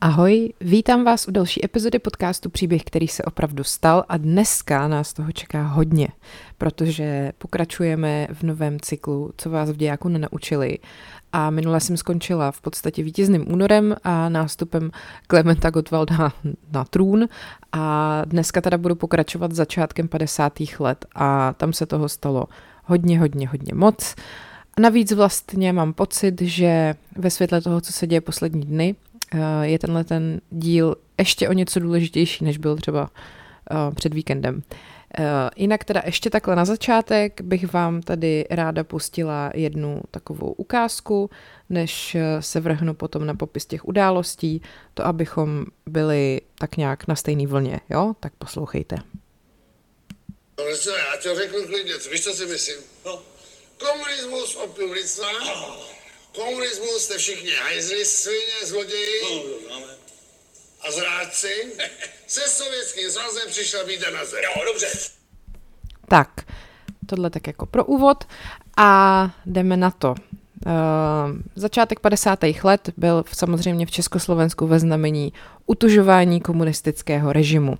Ahoj, vítám vás u další epizody podcastu Příběh, který se opravdu stal a dneska nás toho čeká hodně, protože pokračujeme v novém cyklu, co vás v dějáku nenaučili a minule jsem skončila v podstatě vítězným únorem a nástupem Klementa Gottwalda na trůn a dneska teda budu pokračovat začátkem 50. let a tam se toho stalo hodně, hodně, hodně moc. Navíc vlastně mám pocit, že ve světle toho, co se děje poslední dny, je tenhle ten díl ještě o něco důležitější, než byl třeba eh, před víkendem. Eh, jinak teda ještě takhle na začátek bych vám tady ráda pustila jednu takovou ukázku, než se vrhnu potom na popis těch událostí, to abychom byli tak nějak na stejné vlně, jo? Tak poslouchejte. No, já to řeknu klidně, víš, co si myslím? No. Komunismus, opium lidstva, komunismus jste všichni hajzli, svině, zloději No, a zrádci. Se sovětským svazem přišla být na zem. Jo, dobře. Tak, tohle tak jako pro úvod a jdeme na to. Uh, začátek 50. let byl samozřejmě v Československu ve znamení utužování komunistického režimu.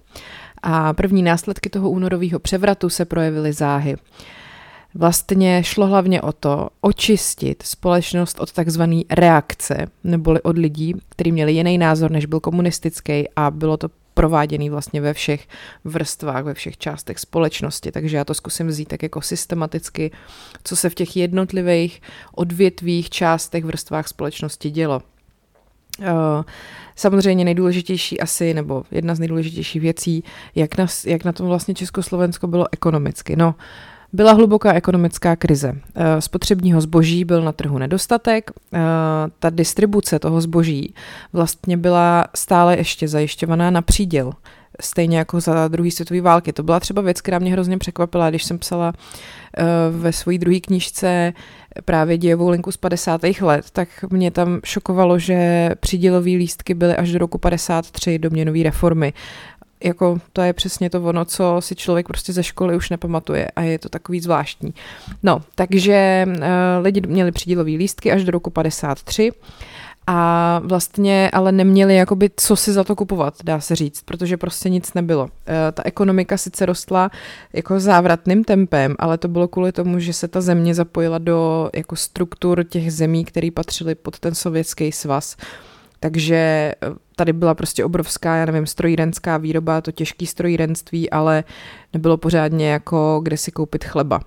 A první následky toho únorového převratu se projevily záhy. Vlastně šlo hlavně o to očistit společnost od takzvané reakce, neboli od lidí, kteří měli jiný názor, než byl komunistický a bylo to prováděný vlastně ve všech vrstvách, ve všech částech společnosti. Takže já to zkusím vzít tak jako systematicky, co se v těch jednotlivých odvětvích, částech, vrstvách společnosti dělo. Uh, samozřejmě nejdůležitější asi, nebo jedna z nejdůležitějších věcí, jak na, jak na tom vlastně Československo bylo ekonomicky. No, byla hluboká ekonomická krize. Eh, spotřebního zboží byl na trhu nedostatek, eh, ta distribuce toho zboží vlastně byla stále ještě zajišťovaná na příděl stejně jako za druhé světové války. To byla třeba věc, která mě hrozně překvapila, když jsem psala uh, ve své druhé knižce právě dějovou linku z 50. let, tak mě tam šokovalo, že přídělové lístky byly až do roku 53 do měnové reformy jako to je přesně to ono, co si člověk prostě ze školy už nepamatuje a je to takový zvláštní. No, takže uh, lidi měli přídělové lístky až do roku 53 a vlastně ale neměli jakoby co si za to kupovat, dá se říct, protože prostě nic nebylo. Uh, ta ekonomika sice rostla jako závratným tempem, ale to bylo kvůli tomu, že se ta země zapojila do jako struktur těch zemí, které patřily pod ten sovětský svaz. Takže tady byla prostě obrovská, já nevím, strojírenská výroba, to těžký strojírenství, ale nebylo pořádně jako kde si koupit chleba.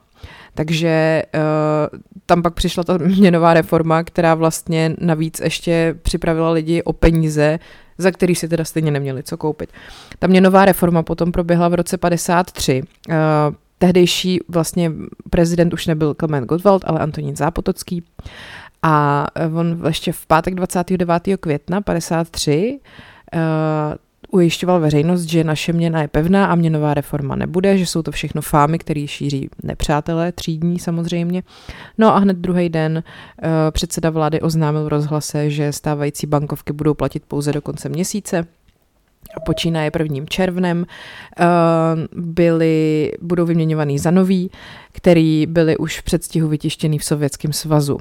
Takže uh, tam pak přišla ta měnová reforma, která vlastně navíc ještě připravila lidi o peníze, za který si teda stejně neměli co koupit. Ta měnová reforma potom proběhla v roce 53. Uh, tehdejší vlastně prezident už nebyl Klement Gottwald, ale Antonín Zápotocký. A on ještě v pátek 29. května 53 uh, ujišťoval veřejnost, že naše měna je pevná a měnová reforma nebude, že jsou to všechno fámy, které šíří nepřátelé, třídní samozřejmě. No a hned druhý den uh, předseda vlády oznámil v rozhlase, že stávající bankovky budou platit pouze do konce měsíce, počínaje prvním červnem, uh, byly, budou vyměňovaný za nový, který byly už v předstihu vytištěný v Sovětském svazu.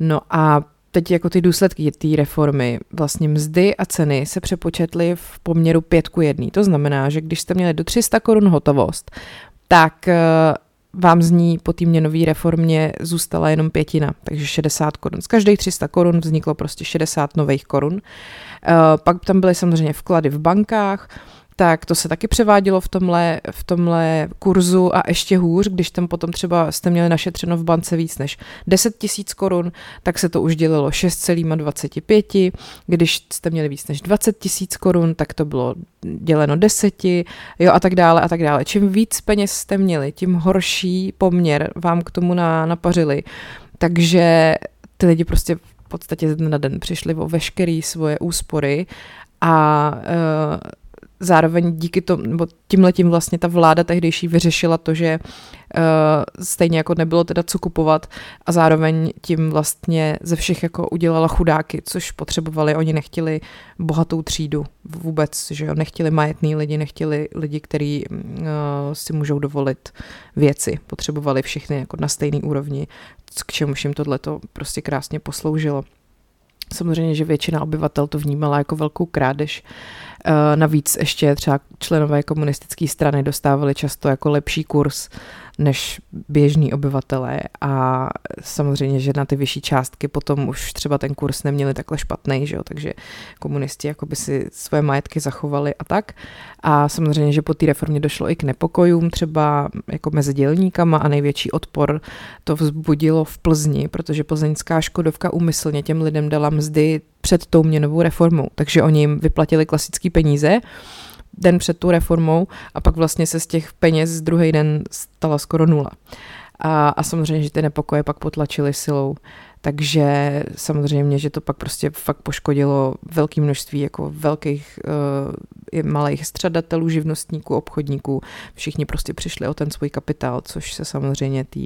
No a teď jako ty důsledky té reformy, vlastně mzdy a ceny se přepočetly v poměru 5 k 1. To znamená, že když jste měli do 300 korun hotovost, tak eh, vám z ní po té měnové reformě zůstala jenom pětina, takže 60 korun. Z každých 300 korun vzniklo prostě 60 nových korun. Eh, pak tam byly samozřejmě vklady v bankách, tak to se taky převádělo v tomhle, v tomhle kurzu a ještě hůř, když tam potom třeba jste měli našetřeno v bance víc než 10 tisíc korun, tak se to už dělilo 6,25, když jste měli víc než 20 tisíc korun, tak to bylo děleno 10, jo a tak dále a tak dále. Čím víc peněz jste měli, tím horší poměr vám k tomu na, napařili. Takže ty lidi prostě v podstatě ze dne na den přišli o veškeré svoje úspory a uh, zároveň díky tomu, nebo tímhletím vlastně ta vláda tehdejší vyřešila to, že uh, stejně jako nebylo teda co kupovat a zároveň tím vlastně ze všech jako udělala chudáky, což potřebovali, oni nechtěli bohatou třídu vůbec, že jo, nechtěli majetný lidi, nechtěli lidi, kteří uh, si můžou dovolit věci, potřebovali všechny jako na stejný úrovni, k čemuž jim tohle to prostě krásně posloužilo. Samozřejmě, že většina obyvatel to vnímala jako velkou krádež. Eh, navíc ještě třeba členové komunistické strany dostávali často jako lepší kurz než běžní obyvatelé a samozřejmě, že na ty vyšší částky potom už třeba ten kurz neměli takhle špatný, že jo? takže komunisti jako by si své majetky zachovali a tak. A samozřejmě, že po té reformě došlo i k nepokojům, třeba jako mezi dělníkama a největší odpor to vzbudilo v Plzni, protože plzeňská Škodovka úmyslně těm lidem dala mzdy před tou měnovou reformou, takže oni jim vyplatili klasické peníze den před tu reformou a pak vlastně se z těch peněz druhý den stala skoro nula. A, a samozřejmě, že ty nepokoje pak potlačily silou takže samozřejmě, že to pak prostě fakt poškodilo velké množství jako velkých uh, malých středatelů, živnostníků, obchodníků. Všichni prostě přišli o ten svůj kapitál, což se samozřejmě té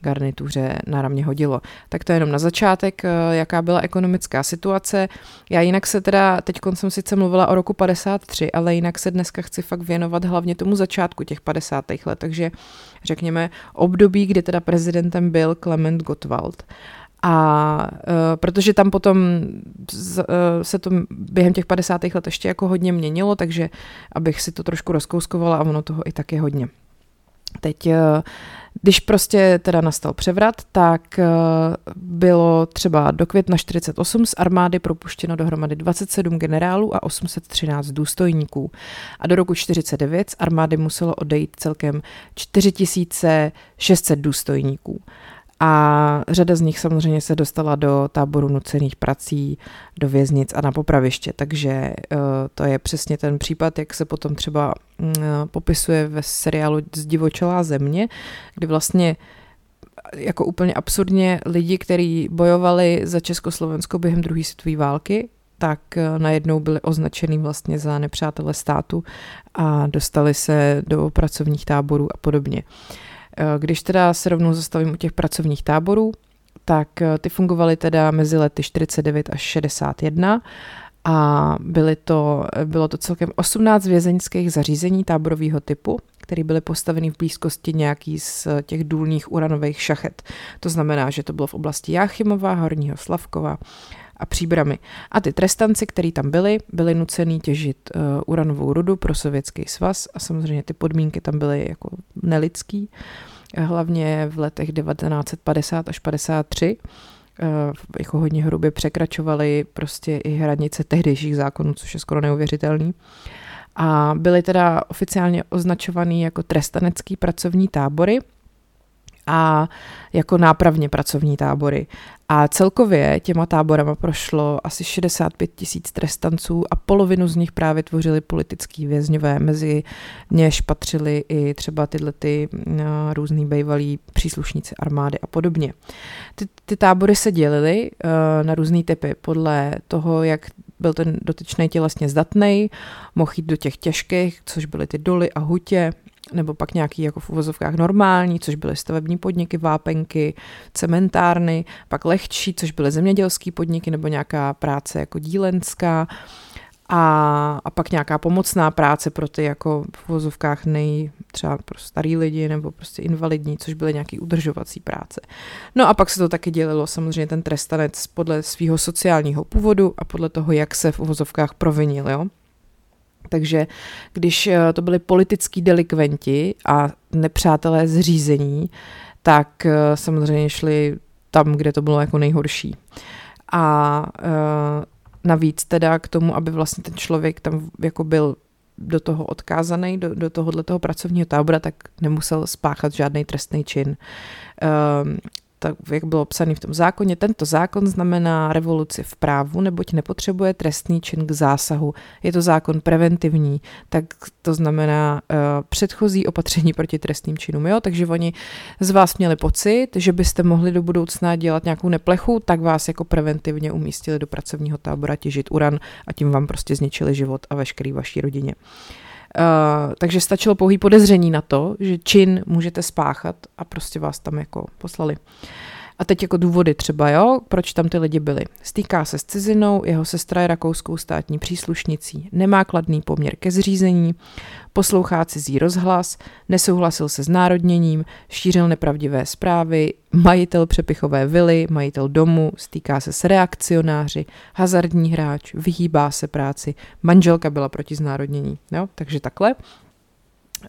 garnituře náramně hodilo. Tak to je jenom na začátek, uh, jaká byla ekonomická situace. Já jinak se teda, teď jsem sice mluvila o roku 53, ale jinak se dneska chci fakt věnovat hlavně tomu začátku těch 50. let, takže řekněme období, kdy teda prezidentem byl Clement Gottwald. A uh, protože tam potom z, uh, se to během těch 50. let ještě jako hodně měnilo, takže abych si to trošku rozkouskovala a ono toho i tak je hodně. Teď, uh, když prostě teda nastal převrat, tak uh, bylo třeba do května 48 z armády propuštěno dohromady 27 generálů a 813 důstojníků. A do roku 49 z armády muselo odejít celkem 4600 důstojníků a řada z nich samozřejmě se dostala do táboru nucených prací, do věznic a na popraviště, takže eh, to je přesně ten případ, jak se potom třeba mm, popisuje ve seriálu Zdivočelá země, kdy vlastně jako úplně absurdně lidi, kteří bojovali za Československo během druhé světové války, tak eh, najednou byli označený vlastně za nepřátele státu a dostali se do pracovních táborů a podobně. Uh, Eh, když teda se rovnou zastavím u těch pracovních táborů, tak eh, ty fungovaly teda mezi lety 49 až 61 a byly to, bylo to celkem 18 vězeňských zařízení táborového typu, které byly postaveny v blízkosti nějaký z těch důlních uranových šachet. To znamená, že to bylo v oblasti Jáchymova, Horního Slavkova a příbramy. A ty trestanci, kteří tam byli, byli nucený těžit uh, uranovou rudu pro sovětský svaz a samozřejmě ty podmínky tam byly jako nelidský, hlavně v letech 1950 až 53 uh, eh, jako hodně hrubě překračovali prostě i hranice tehdejších zákonů, což je skoro neuvěřitelný. A byly teda oficiálně označovaný jako trestanecký pracovní tábory, a jako nápravně pracovní tábory. A celkově těma táborama prošlo asi 65 tisíc trestanců a polovinu z nich právě tvořili politický vězňové, mezi něž patřili i třeba tyhle ty uh, různý bývalí příslušníci armády a podobně. Ty, ty tábory se dělily uh, na různé typy podle toho, jak byl ten dotyčný tělesně zdatný, mohl jít do těch těžkých, což byly ty doly a hutě, nebo pak nějaký jako v uvozovkách normální, což byly stavební podniky, vápenky, cementárny, pak lehčí, což byly zemědělské podniky nebo nějaká práce jako dílenská a, a pak nějaká pomocná práce pro ty jako v uvozovkách nej, třeba pro starý lidi nebo prostě invalidní, což byly nějaký udržovací práce. No a pak se to taky dělilo samozřejmě ten trestanec podle svého sociálního původu a podle toho, jak se v uvozovkách provinil, jo. Takže když eh, to byli politický delikventi a nepřátelé zřízení, tak eh, samozřejmě šli tam, kde to bylo jako nejhorší. A eh, navíc teda k tomu, aby vlastně ten člověk tam jako byl do toho odkázaný, do, do tohohle toho pracovního tábora, tak nemusel spáchat žádný trestný čin. Um, tak jak bylo psané v tom zákoně, tento zákon znamená revoluci v právu, neboť nepotřebuje trestný čin k zásahu. Je to zákon preventivní, tak to znamená uh, předchozí opatření proti trestným činům. Jo? Takže oni z vás měli pocit, že byste mohli do budoucna dělat nějakou neplechu, tak vás jako preventivně umístili do pracovního tábora těžit uran a tím vám prostě zničili život a veškerý vaší rodině. Uh, Uh, takže stačilo pouhý podezření na to, že čin můžete spáchat a prostě vás tam jako poslali. A teď jako důvody třeba, jo, proč tam ty lidi byli. Stýká se s cizinou, jeho sestra je rakouskou státní příslušnicí, nemá kladný poměr ke zřízení, poslouchá cizí rozhlas, nesouhlasil se s národněním, šířil nepravdivé zprávy, majitel přepichové vily, majitel domu, stýká se s reakcionáři, hazardní hráč, vyhýbá se práci, manželka byla proti znárodnění. Jo? Takže takhle.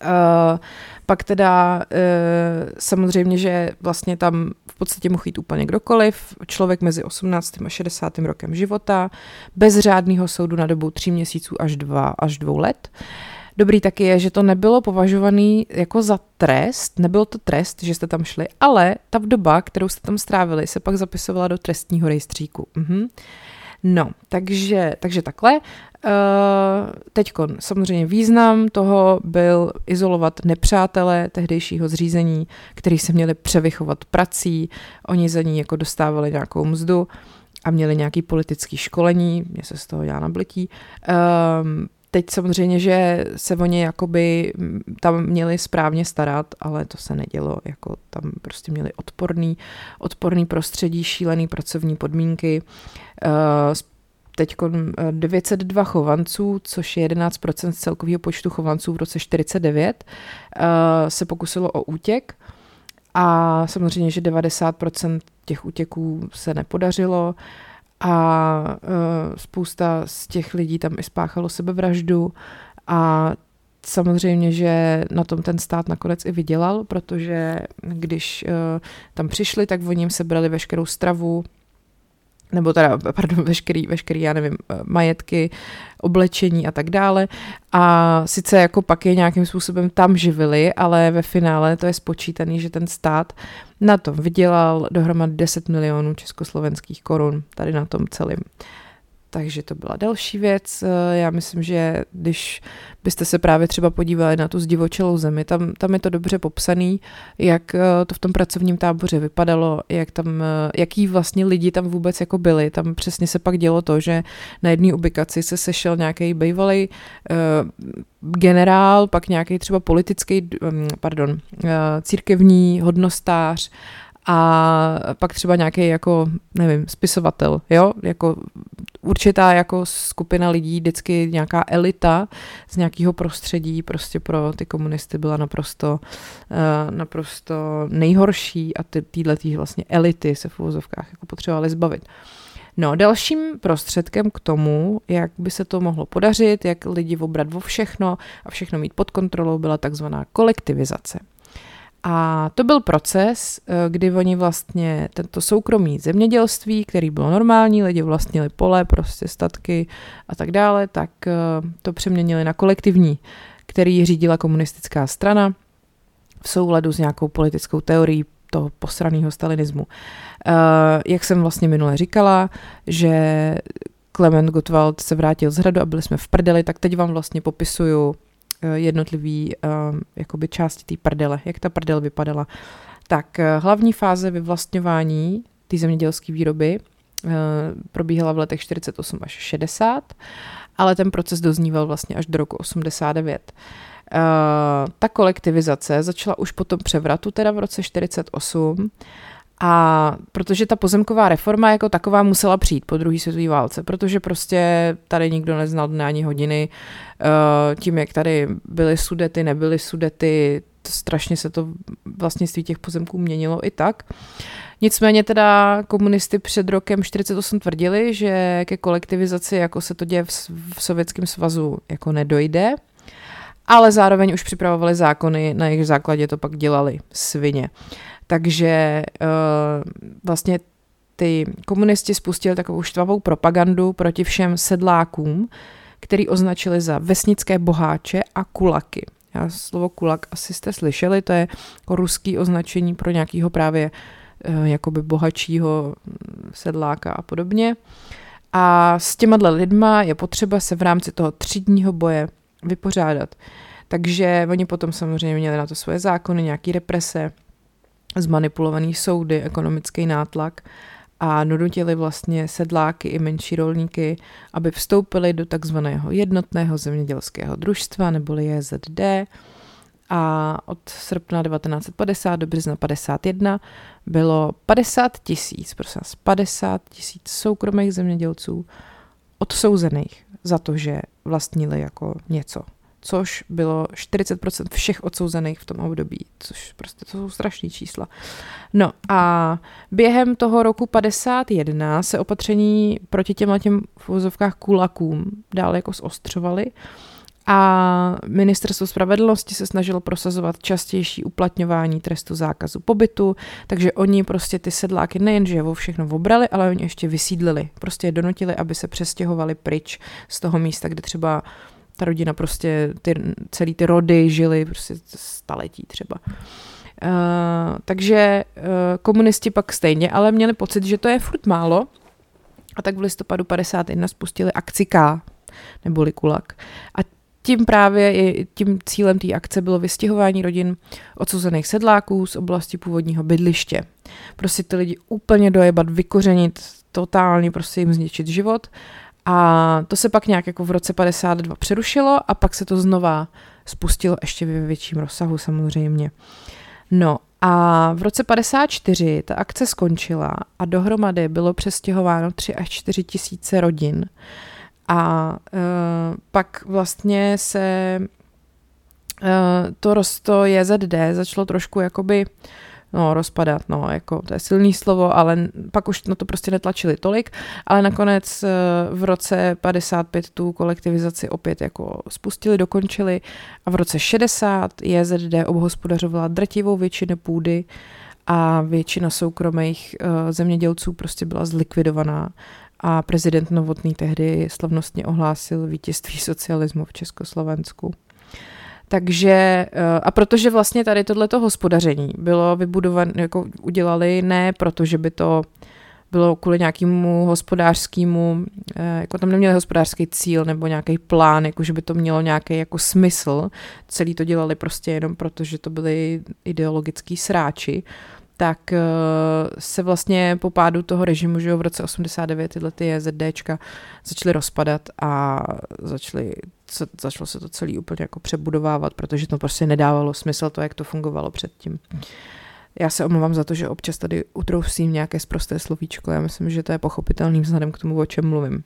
Uh, pak teda uh, samozřejmě, že vlastně tam v podstatě mohl jít úplně kdokoliv, člověk mezi 18. a 60. rokem života, bez řádného soudu na dobu tří měsíců až dva, až dvou let. Dobrý taky je, že to nebylo považovaný jako za trest, nebyl to trest, že jste tam šli, ale ta doba, kterou jste tam strávili, se pak zapisovala do trestního rejstříku. Mhm. No, takže, takže takhle. Uh, Teď samozřejmě význam toho byl izolovat nepřátele tehdejšího zřízení, který se měli převychovat prací, oni za ní jako dostávali nějakou mzdu a měli nějaký politický školení, mě se z toho dělá nablití. Um, Teď samozřejmě, že se o ně jakoby tam měli správně starat, ale to se nedělo, jako tam prostě měli odporný, odporný prostředí, šílený pracovní podmínky. Uh, teď 902 chovanců, což je 11% z celkového počtu chovanců v roce 49, eh, se pokusilo o útěk a samozřejmě, že 90% těch útěků se nepodařilo a eh, spousta z těch lidí tam i spáchalo sebevraždu a samozřejmě, že na tom ten stát nakonec i vydělal, protože když eh, tam přišli, tak oni jim sebrali veškerou stravu, nebo teda, pardon, veškerý, veškerý, já nevím, eh, majetky, oblečení a tak dále. A sice jako pak je nějakým způsobem tam živili, ale ve finále to je spočítaný, že ten stát na tom vydělal dohromady 10 milionů československých korun, tady na tom celém. Takže to byla další věc. Eh, já myslím, že když byste se právě třeba podívali na tu zdivočelou zemi, tam, tam je to dobře popsaný, jak eh, to v tom pracovním táboře vypadalo, jak tam, eh, jaký vlastně lidi tam vůbec jako byli. Tam přesně se pak dělo to, že na jedné ubikaci se sešel nějaký bývalý uh, generál, pak nějaký třeba politický, um, pardon, uh, církevní hodnostář a pak třeba nějaký jako, nevím, spisovatel, jo, jako určitá jako skupina lidí, vždycky nějaká elita z nějakého prostředí prostě pro ty komunisty byla naprosto, uh, naprosto nejhorší a ty, tý vlastně elity se v úvozovkách jako potřebovaly zbavit. No, dalším prostředkem k tomu, jak by se to mohlo podařit, jak lidi obrat vo všechno a všechno mít pod kontrolou, byla takzvaná kolektivizace. A to byl proces, eh, kdy oni vlastně tento soukromý zemědělství, který bylo normální, lidi vlastnili pole, prostě statky a tak dále, tak eh, to přeměnili na kolektivní, který řídila komunistická strana v souladu s nějakou politickou teorií toho posraného stalinismu. Eh, jak jsem vlastně minule říkala, že Klement Gottwald se vrátil z hradu a byli jsme v prdeli, tak teď vám vlastně popisuju jednotlivý um, jakoby části té prdele, jak ta prdel vypadala. Tak eh, hlavní fáze vyvlastňování té zemědělské výroby probíhala v letech 48 až 60, ale ten proces dozníval vlastně až do roku 89. Uh, ta kolektivizace začala už po tom převratu, teda v roce 48, a protože ta pozemková reforma jako taková musela přijít po druhé světové válce, protože prostě tady nikdo neznal dne ani hodiny, eh, tím, jak tady byly sudety, nebyly sudety, strašně se to vlastnictví těch pozemků měnilo i tak. Nicméně teda komunisty před rokem 48 tvrdili, že ke kolektivizaci, jako se to děje v, v Sovětském svazu, jako nedojde, ale zároveň už připravovali zákony, na jejich základě to pak dělali svině. Takže uh, vlastně ty komunisti spustili takovou štvavou propagandu proti všem sedlákům, který označili za vesnické boháče a kulaky. Já slovo kulak asi jste slyšeli, to je jako ruský označení pro nějakého právě uh, jakoby bohatšího sedláka a podobně. A s těma lidma je potřeba se v rámci toho třídního boje vypořádat. Takže oni potom samozřejmě měli na to svoje zákony, nějaký represe, zmanipulovaný soudy, ekonomický nátlak a donutili vlastně sedláky i menší rolníky, aby vstoupili do takzvaného jednotného zemědělského družstva neboli JZD a od srpna 1950 do března 51 bylo 50 tisíc, prosím vás, 50 tisíc soukromých zemědělců odsouzených za to, že vlastnili jako něco což bylo 40% všech odsouzených v tom období, což prostě to jsou strašné čísla. No a během toho roku 51 se opatření proti těmhle těm v vozovkách kulakům dále jako zostřovaly a ministerstvo spravedlnosti se snažilo prosazovat častější uplatňování trestu zákazu pobytu, takže oni prostě ty sedláky nejenže vo všechno obrali, ale oni ještě vysídlili. Prostě je donutili, aby se přestěhovali pryč z toho místa, kde třeba ta rodina prostě, ty, celý ty rody žili prostě staletí třeba. Uh, takže uh, komunisti pak stejně, ale měli pocit, že to je furt málo a tak v listopadu 51 spustili akci K, neboli Kulak. A tím právě i tím cílem té akce bylo vystěhování rodin odsouzených sedláků z oblasti původního bydliště. Prostě ty lidi úplně dojebat, vykořenit, totálně prostě jim zničit život a to se pak nějak jako v roce 52 přerušilo a pak se to znova spustilo ještě ve větším rozsahu samozřejmě. No a v roce 54 ta akce skončila a dohromady bylo přestěhováno 3 až 4 tisíce rodin. A uh, pak vlastně se uh, to rosto JZD začalo trošku jakoby no, rozpadat, no, jako to je silný slovo, ale pak už na to prostě netlačili tolik, ale nakonec eh, v roce 55 tu kolektivizaci opět jako spustili, dokončili. A v roce 60 JZD obhospodařovala drtivou většinu půdy a většina soukromých uh, zemědělců prostě byla zlikvidovaná. A prezident Novotný tehdy slavnostně ohlásil vítězství socialismu v Československu. Takže eh, a protože vlastně tady tohleto hospodaření bylo vybudované, jako udělali ne protože by to bylo kvůli nějakému hospodářskému, eh, jako tam neměli hospodářský cíl nebo nějaký plán, jako že by to mělo nějaký jako smysl. Celý to dělali prostě jenom proto, že to byli ideologický sráči tak uh, se vlastně po pádu toho režimu, že v roce 89 tyhle ty JZDčka začaly rozpadat a začaly, začalo se to celý úplně jako přebudovávat, protože to prostě nedávalo smysl to, jak to fungovalo předtím. Já se omlouvám za to, že občas tady utrousím nějaké zprosté slovíčko. Já myslím, že to je pochopitelný vzhledem k tomu, o čem mluvím.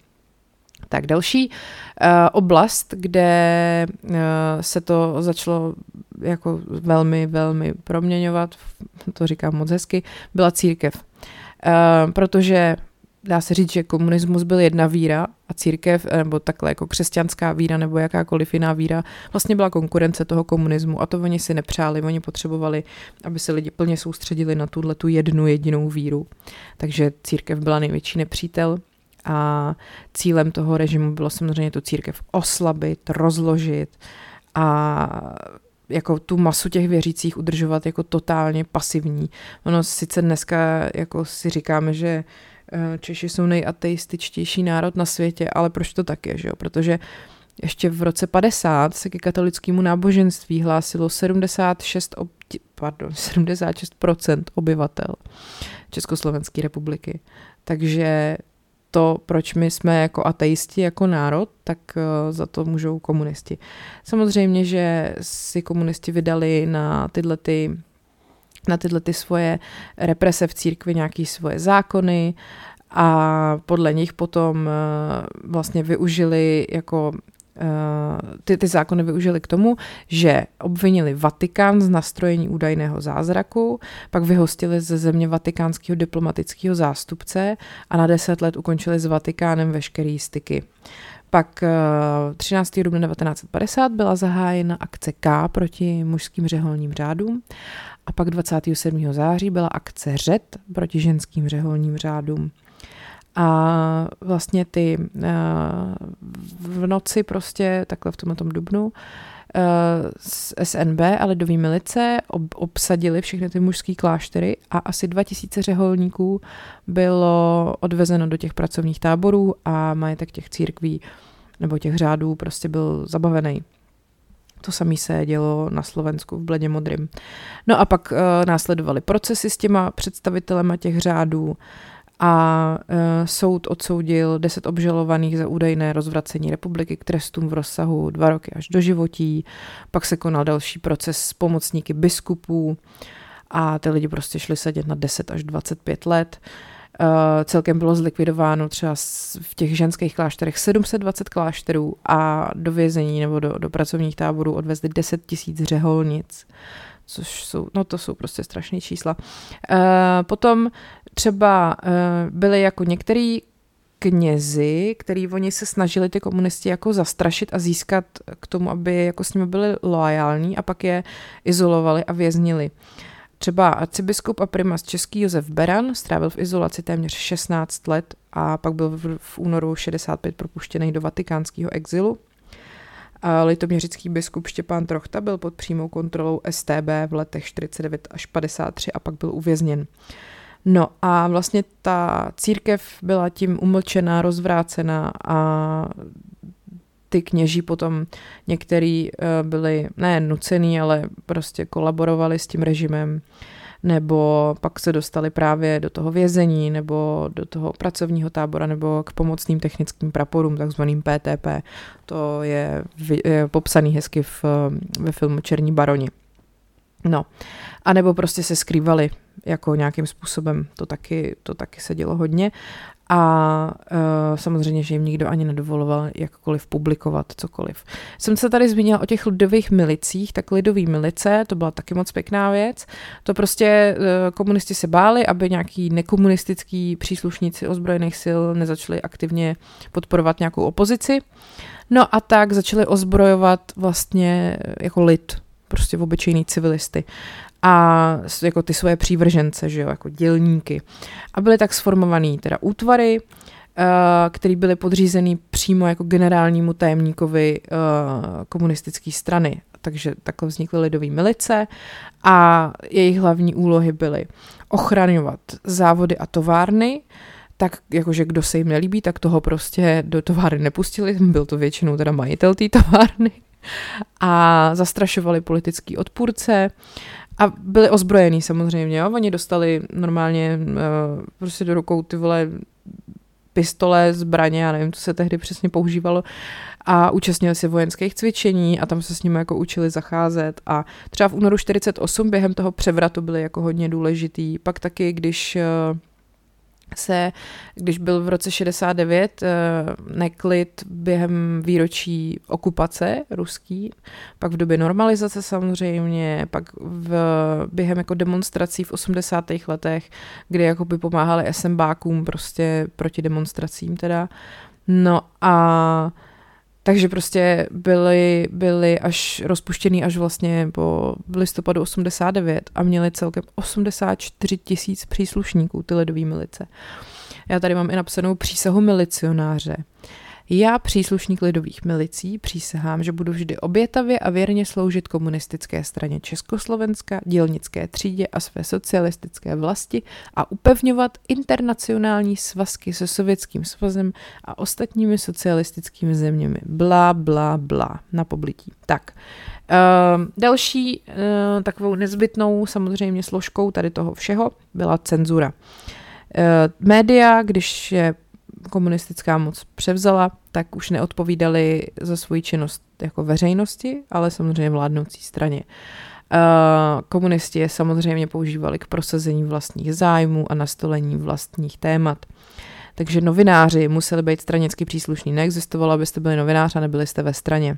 Tak další uh, oblast, kde uh, se to začalo jako velmi, velmi proměňovat, to říkám moc hezky, byla církev. Uh, protože dá se říct, že komunismus byl jedna víra a církev, nebo takhle jako křesťanská víra nebo jakákoliv jiná víra, vlastně byla konkurence toho komunismu a to oni si nepřáli, oni potřebovali, aby se lidi plně soustředili na tuhle tu jednu jedinou víru. Takže církev byla největší nepřítel a cílem toho režimu bylo samozřejmě tu církev oslabit, rozložit a jako tu masu těch věřících udržovat jako totálně pasivní. Ono sice dneska jako si říkáme, že eh, Češi jsou nejateističtější národ na světě, ale proč to tak je, že jo? Protože ještě v roce 50 se ke katolickému náboženství hlásilo 76, ob, pardon, 76% obyvatel Československé republiky. Takže to, proč my jsme jako ateisti, jako národ, tak eh, za to můžou komunisti. Samozřejmě, že si komunisti vydali na tyhle ty na tyhle ty svoje represe v církvi nějaké svoje zákony a podle nich potom eh, vlastně využili jako ty, ty zákony využili k tomu, že obvinili Vatikán z nastrojení údajného zázraku, pak vyhostili ze země vatikánského diplomatického zástupce a na deset let ukončili s Vatikánem veškeré styky. Pak 13. dubna 1950 byla zahájena akce K proti mužským řeholním řádům a pak 27. září byla akce ŘED proti ženským řeholním řádům. A vlastně ty eh, v noci prostě, takhle v tomhle tom dubnu, z eh, SNB a lidový milice ob, obsadili všechny ty mužské kláštery a asi 2000 řeholníků bylo odvezeno do těch pracovních táborů a majetek těch církví nebo těch řádů prostě byl zabavený. To samé se dělo na Slovensku v Bledě modrým. No a pak uh, následovaly procesy s těma představitelema těch řádů a e, soud odsoudil deset obžalovaných za údajné rozvracení republiky k trestům v rozsahu dva roky až do životí. Pak se konal další proces s pomocníky biskupů a ty lidi prostě šli sedět na 10 až 25 let. E, celkem bylo zlikvidováno třeba v těch ženských klášterech 720 klášterů a do vězení nebo do, do pracovních táborů odvezli 10 tisíc řeholnic což jsou, no to jsou prostě strašné čísla. E, potom třeba e, byly jako některý knězi, který oni se snažili ty komunisti jako zastrašit a získat k tomu, aby jako s nimi byli loajální a pak je izolovali a věznili. Třeba arcibiskup a primas český Josef Beran strávil v izolaci téměř 16 let a pak byl v, v únoru 65 propuštěný do vatikánského exilu. A litoměřický biskup Štěpán Trochta byl pod přímou kontrolou STB v letech 49 až 53 a pak byl uvězněn. No a vlastně ta církev byla tím umlčená, rozvrácená a ty kněží potom některý eh, byli ne nucený, ale prostě kolaborovali s tím režimem nebo pak se dostali právě do toho vězení, nebo do toho pracovního tábora, nebo k pomocným technickým praporům, takzvaným PTP. To je, je popsaný hezky v, ve filmu Černí baroni. No, a nebo prostě se skrývali jako nějakým způsobem, to taky, to taky se dělo hodně a uh, samozřejmě, že jim nikdo ani nedovoloval jakkoliv publikovat cokoliv. Jsem se tady zmínila o těch lidových milicích, tak lidový milice, to byla taky moc pěkná věc. To prostě uh, komunisti se báli, aby nějaký nekomunistický příslušníci ozbrojených sil nezačali aktivně podporovat nějakou opozici. No a tak začali ozbrojovat vlastně jako lid, prostě obyčejný civilisty a jako ty svoje přívržence, že jo, jako dělníky. A byly tak sformovaný teda útvary, uh, který byly podřízený přímo jako generálnímu tajemníkovi uh, komunistické strany. Takže takhle vznikly lidové milice a jejich hlavní úlohy byly ochraňovat závody a továrny, tak jakože kdo se jim nelíbí, tak toho prostě do továrny nepustili, byl to většinou teda majitel té továrny a zastrašovali politický odpůrce a byli ozbrojení samozřejmě, jo? oni dostali normálně uh, prostě do rukou ty vole pistole, zbraně, já nevím, co se tehdy přesně používalo a účastnili se vojenských cvičení a tam se s nimi jako učili zacházet a třeba v únoru 48 během toho převratu byly jako hodně důležitý. Pak taky, když uh, se, když byl v roce 69 uh, eh, neklid během výročí okupace ruský, pak v době normalizace samozřejmě, pak v, během jako demonstrací v 80. letech, kdy jako by pomáhali SMBákům prostě proti demonstracím teda. No a takže prostě byli, byli až rozpuštěný až vlastně po listopadu 89 a měli celkem 84 tisíc příslušníků ty ledové milice. Já tady mám i napsanou přísahu milicionáře. Já, příslušník lidových milicí, přísahám, že budu vždy obětavě a věrně sloužit komunistické straně Československa, dělnické třídě a své socialistické vlasti a upevňovat internacionální svazky se Sovětským svazem a ostatními socialistickými zeměmi. Bla, bla, bla. Na poblití. Tak. Uh, další uh, takovou nezbytnou samozřejmě složkou tady toho všeho byla cenzura. Uh, média, když je komunistická moc převzala, tak už neodpovídali za svoji činnost jako veřejnosti, ale samozřejmě vládnoucí straně. Uh, komunisti je samozřejmě používali k prosazení vlastních zájmů a nastolení vlastních témat. Takže novináři museli být stranicky příslušní. Neexistovalo, abyste byli novinář a nebyli jste ve straně.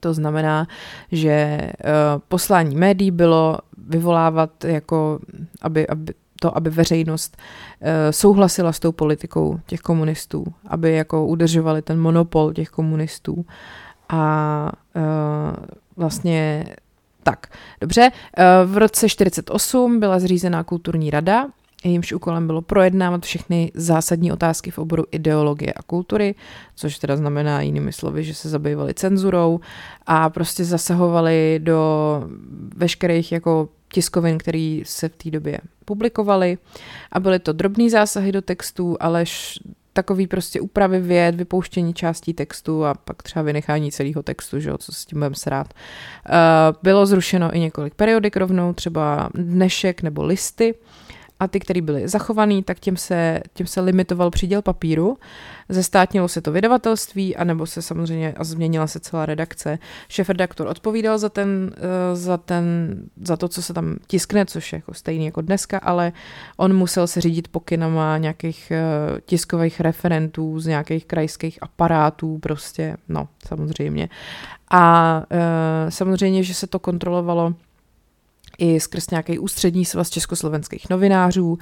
To znamená, že uh, poslání médií bylo vyvolávat jako, aby, aby to, aby veřejnost uh, souhlasila s tou politikou těch komunistů, aby jako udržovali ten monopol těch komunistů. A uh, vlastně tak, dobře. Uh, v roce 48 byla zřízená kulturní rada, jejímž úkolem bylo projednávat všechny zásadní otázky v oboru ideologie a kultury, což teda znamená jinými slovy, že se zabývali cenzurou a prostě zasahovali do veškerých jako tiskovin, které se v té době publikovaly a byly to drobné zásahy do textů, ale takový prostě úpravy věd, vypouštění částí textu a pak třeba vynechání celého textu, že jo, co s tím budeme srát. Uh, bylo zrušeno i několik periodik rovnou, třeba Dnešek nebo Listy a ty, které byly zachovaný, tak tím se, tím se limitoval příděl papíru. Zestátnilo se to vydavatelství, anebo se samozřejmě a změnila se celá redakce. Šéf-redaktor odpovídal za, ten, eh, za, ten, za to, co se tam tiskne, což je jako stejný jako dneska, ale on musel se řídit pokynama nějakých eh, tiskových referentů z nějakých krajských aparátů, prostě, no, samozřejmě. A e, samozřejmě, že se to kontrolovalo i skrz nějaký ústřední svaz československých novinářů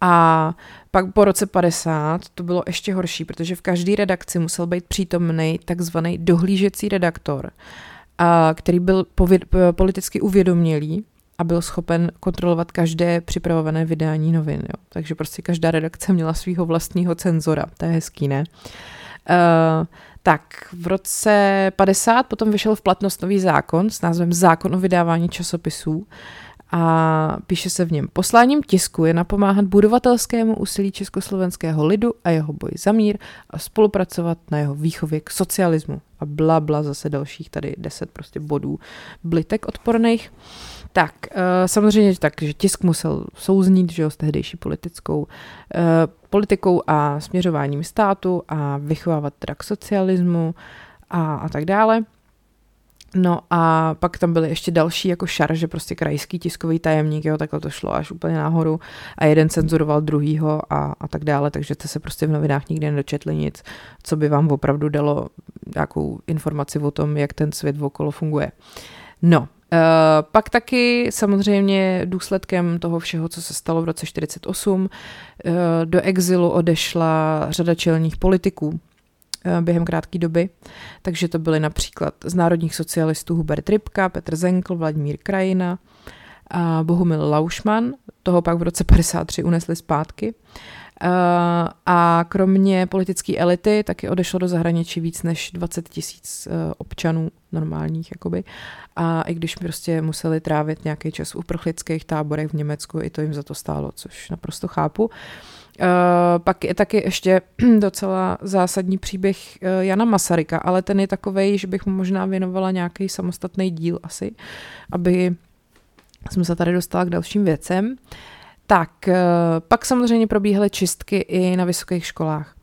a pak po roce 50 to bylo ještě horší, protože v každé redakci musel být přítomný takzvaný dohlížecí redaktor, a, který byl politicky uvědomělý a byl schopen kontrolovat každé připravované vydání novin. Jo. Takže prostě každá redakce měla svého vlastního cenzora. To je hezký, ne? Uh, tak v roce 50 potom vyšel v platnost nový zákon s názvem Zákon o vydávání časopisů a píše se v něm posláním tisku je napomáhat budovatelskému úsilí československého lidu a jeho boji za mír a spolupracovat na jeho výchově k socialismu a bla bla zase dalších tady deset prostě bodů blitek odporných. Tak, uh, samozřejmě tak, že tisk musel souznít že jo, s tehdejší politickou uh, politikou a směřováním státu a vychovávat teda k socialismu a, a tak dále. No a pak tam byly ještě další jako šarže, prostě krajský tiskový tajemník, jo, takhle to šlo až úplně nahoru a jeden cenzuroval druhýho a, a tak dále, takže jste se prostě v novinách nikdy nedočetli nic, co by vám opravdu dalo nějakou informaci o tom, jak ten svět okolo funguje. No, pak taky samozřejmě důsledkem toho všeho, co se stalo v roce 48, uh, do exilu odešla řada čelních politiků. Eh, během krátké doby. Takže to byly například z národních socialistů Hubert Rybka, Petr Zenkl, Vladimír Krajina, a Bohumil Laušman, toho pak v roce 53 unesli zpátky. Eh, a kromě politické elity taky odešlo do zahraničí víc než 20 tisíc eh, občanů normálních, jakoby. A i když prostě museli trávit nějaký čas v uprchlických táborech v Německu, i to jim za to stálo, což naprosto chápu. Uh, Uh, pak je taky ještě docela zásadní příběh uh, Jana Masaryka, ale ten je takový, že bych mu možná věnovala nějaký samostatný díl asi, aby jsme se tady dostala k dalším věcem. Tak, uh, pak samozřejmě probíhaly čistky i na vysokých školách.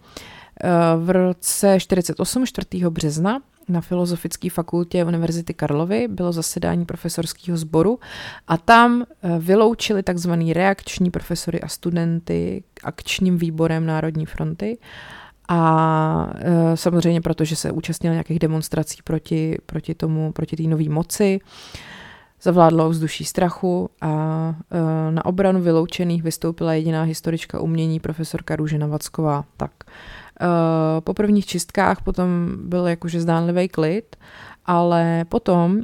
V roce 48, 4. března, na Filozofické fakultě Univerzity Karlovy bylo zasedání profesorského sboru a tam eh, vyloučili takzvaný reakční profesory a studenty akčním výborem Národní fronty a samozřejmě protože se účastnil nějakých demonstrací proti, proti tomu, proti té nové moci, zavládlo vzduší strachu a e, na obranu vyloučených vystoupila jediná historička umění profesorka Růžena Vacková. Tak Eh, po prvních čistkách potom byl jakože zdánlivý klid, ale potom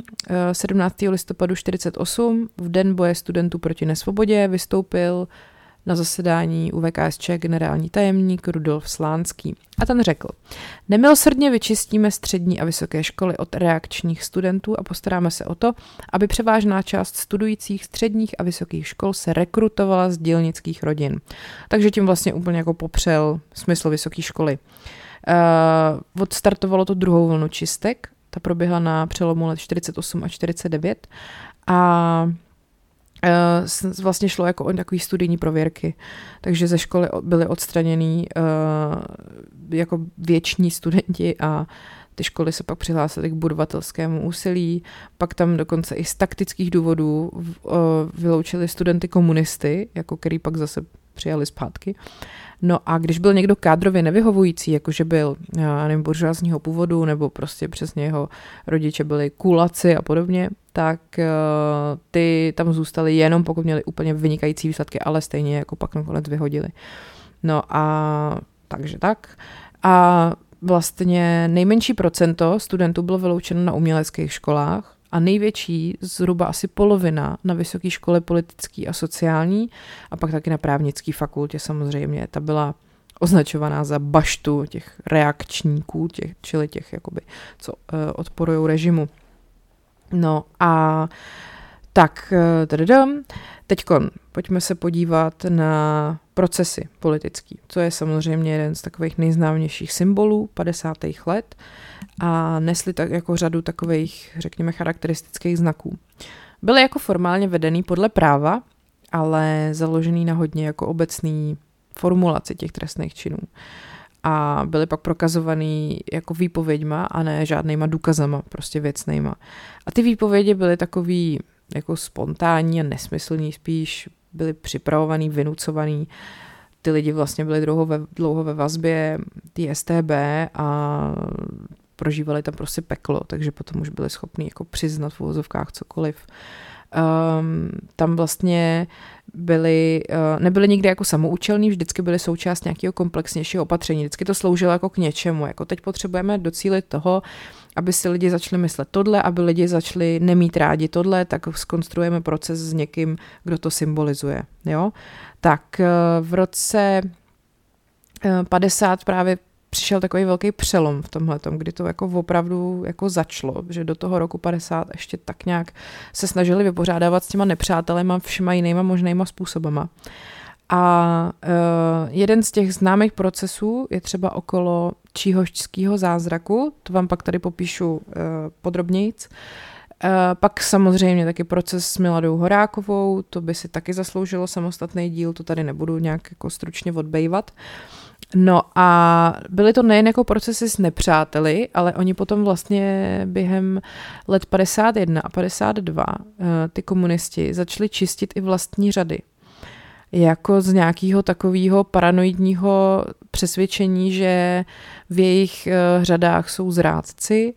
17. Eh, listopadu 48 v den boje studentů proti nesvobodě vystoupil na zasedání u VKSČ generální tajemník Rudolf Slánský. A ten řekl, nemilosrdně vyčistíme střední a vysoké školy od reakčních studentů a postaráme se o to, aby převážná část studujících středních a vysokých škol se rekrutovala z dělnických rodin. Takže tím vlastně úplně jako popřel smysl vysoké školy. Uh, odstartovalo to druhou vlnu čistek, ta proběhla na přelomu let 48 a 49 a Uh, vlastně šlo jako o takový studijní prověrky, takže ze školy byly odstraněný uh, jako věční studenti a ty školy se pak přihlásily k budovatelskému úsilí, pak tam dokonce i z taktických důvodů uh, vyloučili studenty komunisty, jako který pak zase přijali zpátky. No a když byl někdo kádrově nevyhovující, jakože byl, nevím, buržoázního původu, nebo prostě přesně jeho rodiče byli kulaci a podobně, tak uh, ty tam zůstaly jenom pokud měli úplně vynikající výsledky, ale stejně jako pak nakonec vyhodili. No a takže tak. A vlastně nejmenší procento studentů bylo vyloučeno na uměleckých školách a největší, zhruba asi polovina, na vysoké škole politický a sociální a pak taky na právnické fakultě samozřejmě. Ta byla označovaná za baštu těch reakčníků, těch, čili těch, jakoby, co uh, odporují režimu. No a tak, eh, teď pojďme se podívat na procesy politický, co je samozřejmě jeden z takových nejznámějších symbolů 50. let a nesli tak jako řadu takových, řekněme, charakteristických znaků. Byly jako formálně vedený podle práva ale založený na hodně jako obecný formulaci těch trestných činů. A byly pak prokazovaný jako výpověďma a ne žádnýma důkazama, prostě věcnýma. A ty výpovědi byly takový jako spontánní a nesmyslný spíš, byly připravovaný, vynucovaný. Ty lidi vlastně byli dlouho ve, dlouho ve vazbě, ty STB a prožívali tam prostě peklo, takže potom už byli schopni jako přiznat v uvozovkách cokoliv. Um, tam vlastně byli, uh, nebyli nikdy jako samoučelní, vždycky byly součást nějakého komplexnějšího opatření. Vždycky to sloužilo jako k něčemu. Jako teď potřebujeme docílit toho, aby si lidi začali myslet tohle, aby lidi začali nemít rádi tohle, tak skonstruujeme proces s někým, kdo to symbolizuje. Jo? Tak uh, v roce 50 právě přišel takový velký přelom v tomhle, kdy to jako opravdu jako začalo, že do toho roku 50 ještě tak nějak se snažili vypořádávat s těma nepřátelema všema jinýma možnýma způsobama. A uh, jeden z těch známých procesů je třeba okolo číhošťského zázraku, to vám pak tady popíšu uh, podrobnějc. Uh, pak samozřejmě taky proces s Miladou Horákovou, to by si taky zasloužilo samostatný díl, to tady nebudu nějak jako stručně odbejvat. Uh, No a byly to nejen jako procesy s nepřáteli, ale oni potom vlastně během let 51 a 52 eh, ty komunisti začali čistit i vlastní řady. Jako z nějakého takového paranoidního přesvědčení, že v jejich eh, řadách jsou zrádci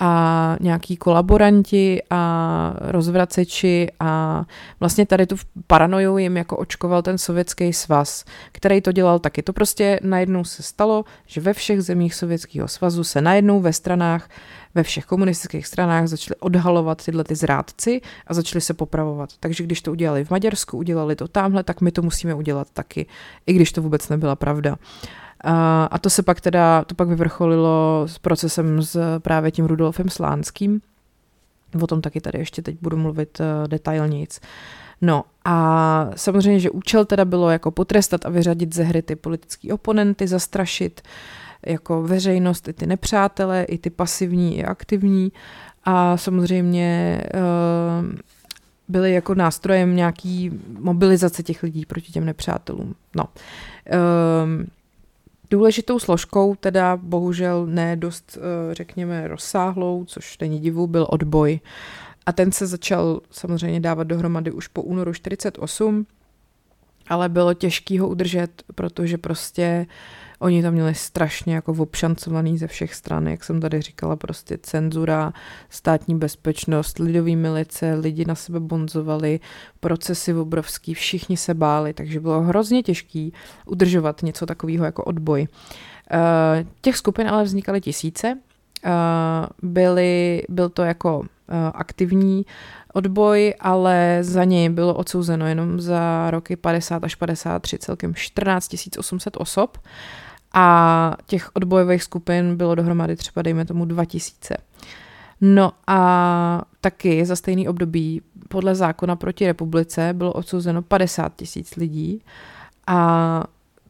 a nějaký kolaboranti a rozvraceči a vlastně tady tu paranoju jim jako očkoval ten sovětský svaz, který to dělal taky. To prostě najednou se stalo, že ve všech zemích sovětského svazu se najednou ve stranách, ve všech komunistických stranách začali odhalovat tyhle ty zrádci a začali se popravovat. Takže když to udělali v Maďarsku, udělali to tamhle, tak my to musíme udělat taky, i když to vůbec nebyla pravda. A, a to se pak teda, to pak vyvrcholilo s procesem s právě tím Rudolfem Slánským. O tom taky tady ještě teď budu mluvit uh, detailnějc. No a samozřejmě, že účel teda bylo jako potrestat a vyřadit ze hry ty politické oponenty, zastrašit jako veřejnost, i ty nepřátele, i ty pasivní, i aktivní. A samozřejmě uh, byly jako nástrojem nějaký mobilizace těch lidí proti těm nepřátelům. No. Uh, Důležitou složkou, teda bohužel ne dost, eh, řekněme, rozsáhlou, což není divu, byl odboj. A ten se začal samozřejmě dávat dohromady už po únoru 48, ale bylo těžký ho udržet, protože prostě Oni to měli strašně jako obšancovaný ze všech stran, jak jsem tady říkala, prostě cenzura, státní bezpečnost, lidový milice, lidi na sebe bonzovali, procesy obrovský, všichni se báli, takže bylo hrozně těžký udržovat něco takového jako odboj. Eh, těch skupin ale vznikaly tisíce, eh, byly, byl to jako eh, aktivní odboj, ale za něj bylo odsouzeno jenom za roky 50 až 53 celkem 14 800 osob a těch odbojových skupin bylo dohromady třeba, dejme tomu, 2000. No a taky za stejný období podle zákona proti republice bylo odsouzeno 50 tisíc lidí a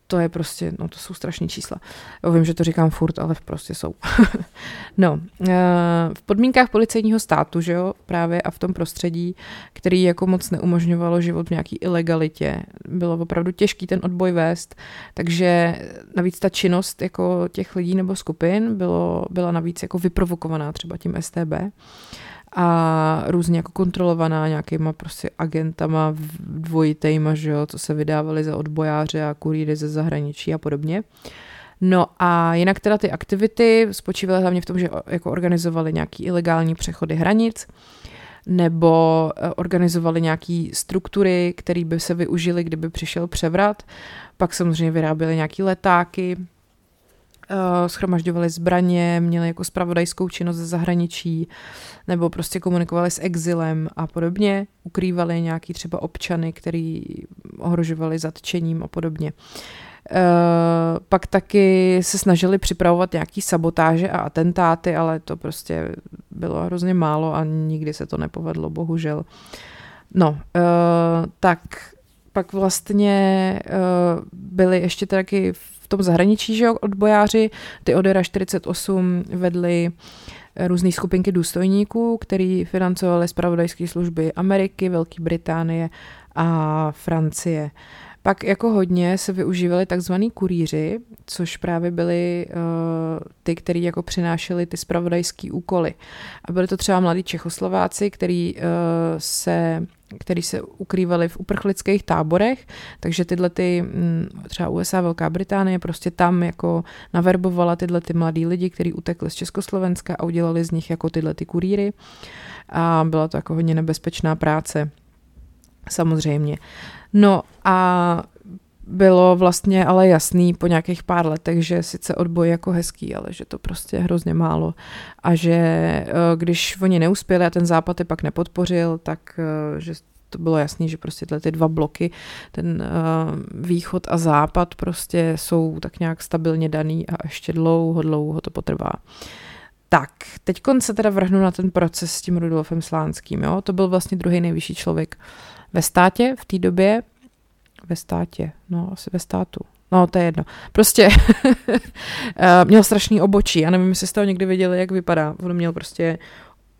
to je prostě, no to jsou strašné čísla. Já vím, že to říkám furt, ale prostě jsou. no, eh, v podmínkách policejního státu, že jo, právě a v tom prostředí, který jako moc neumožňovalo život v nějaký ilegalitě, bylo opravdu těžký ten odboj vést, takže navíc ta činnost jako těch lidí nebo skupin bylo, byla navíc jako vyprovokovaná třeba tím STB a různě jako kontrolovaná nějakýma prostě agentama dvojitejma, že jo, co se vydávali za odbojáře a kurýry ze zahraničí a podobně. No a jinak teda ty aktivity spočívaly hlavně v tom, že jako organizovali nějaký ilegální přechody hranic, nebo eh, organizovali nějaké struktury, které by se využily, kdyby přišel převrat. Pak samozřejmě vyráběli nějaké letáky, schromažďovali zbraně, měli jako spravodajskou činnost ze zahraničí, nebo prostě komunikovali s exilem a podobně, ukrývali nějaký třeba občany, který ohrožovali zatčením a podobně. Uh, pak taky se snažili připravovat nějaký sabotáže a atentáty, ale to prostě bylo hrozně málo a nikdy se to nepovedlo, bohužel. No, uh, tak pak vlastně uh, byly ještě taky v tom zahraničí, že odbojáři, ty Odera 48 vedli eh, různé skupinky důstojníků, který financovali zpravodajské služby Ameriky, Velké Británie a Francie. Pak jako hodně se využívali takzvaný kurýři, což právě byli uh, ty, kteří jako přinášeli ty spravodajské úkoly. A byli to třeba mladí Čechoslováci, který uh, se který se ukrývali v uprchlických táborech, takže tyhle ty, mm, třeba USA, Velká Británie, prostě tam jako naverbovala tyhle ty mladý lidi, kteří utekli z Československa a udělali z nich jako tyhle ty kurýry a byla to jako hodně nebezpečná práce, samozřejmě. No a bylo vlastně ale jasný po nějakých pár letech, že sice odboj jako hezký, ale že to prostě je hrozně málo a že eh, když oni neuspěli a ten západ je pak nepodpořil, tak eh, že to bylo jasný, že prostě tyhle ty dva bloky, ten uh, východ a západ prostě jsou tak nějak stabilně daný a ještě dlouho, dlouho to potrvá. Tak, teď se teda vrhnu na ten proces s tím Rudolfem Slánským. Jo? To byl vlastně druhý nejvyšší člověk ve státě v té době, ve státě, no asi ve státu, no to je jedno. Prostě eh, měl strašný obočí, já nevím, jestli jste ho někdy viděli, jak vypadá. On měl prostě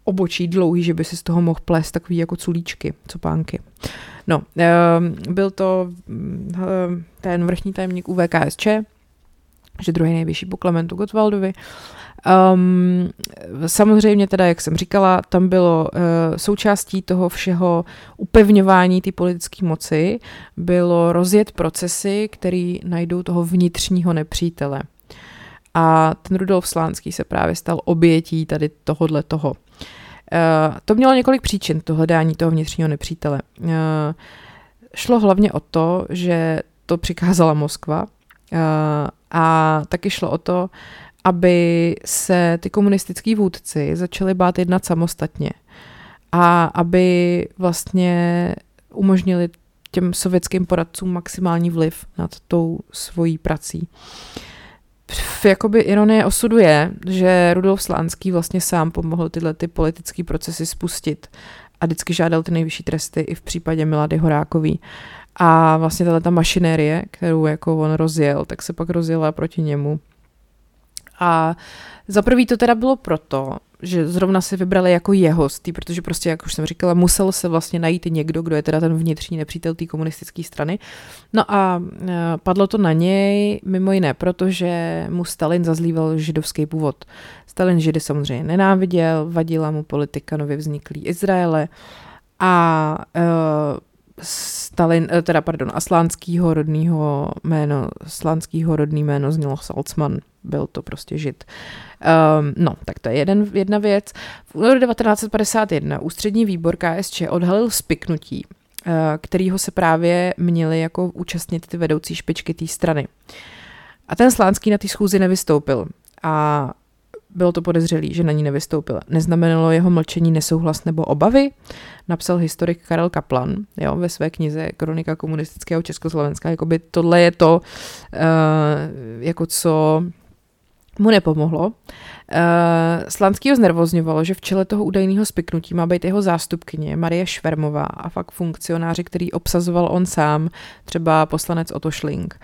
obočí dlouhý, že by si z toho mohl plést takový jako culíčky, copánky. No, eh, byl to eh, ten vrchní tajemník UVKSČ, že druhý nejvyšší po Klementu Gottwaldovi. Um, samozřejmě teda, jak jsem říkala, tam bylo uh, součástí toho všeho upevňování té politické moci, bylo rozjet procesy, které najdou toho vnitřního nepřítele. A ten Rudolf Slánský se právě stal obětí tady tohohle toho. Uh, to mělo několik příčin, to hledání toho vnitřního nepřítele. Uh, šlo hlavně o to, že to přikázala Moskva uh, a taky šlo o to, aby se ty komunistický vůdci začali bát jednat samostatně a aby vlastně umožnili těm sovětským poradcům maximální vliv nad tou svojí prací. Jakoby ironie osudu je, že Rudolf Slánský vlastně sám pomohl tyhle ty politické procesy spustit a vždycky žádal ty nejvyšší tresty i v případě Milady Horákový. A vlastně tato ta mašinérie, kterou jako on rozjel, tak se pak rozjela proti němu a za prvý to teda bylo proto, že zrovna si vybrali jako jeho hostý, protože prostě, jak už jsem říkala, musel se vlastně najít někdo, kdo je teda ten vnitřní nepřítel té komunistické strany. No a e, padlo to na něj mimo jiné, protože mu Stalin zazlíval židovský původ. Stalin židy samozřejmě nenáviděl, vadila mu politika nově vzniklý Izraele a e, Stalin, e, teda pardon, a slánskýho rodného jméno, slánskýho rodný jméno znělo Salzman, byl to prostě žid. Um, no, tak to je jeden, jedna věc. V únoru 1951 ústřední výbor KSČ odhalil spiknutí, uh, kterýho se právě měli jako účastnit ty vedoucí špičky té strany. A ten Slánský na té schůzi nevystoupil. A bylo to podezřelý, že na ní nevystoupil. Neznamenalo jeho mlčení nesouhlas nebo obavy? Napsal historik Karel Kaplan jo, ve své knize Kronika komunistického Československa. Jakoby tohle je to, uh, jako co mu nepomohlo. Uh, Slanský ho znervozňovalo, že v čele toho údajného spiknutí má být jeho zástupkyně Marie Švermová a fakt funkcionáři, který obsazoval on sám, třeba poslanec Otto Schling.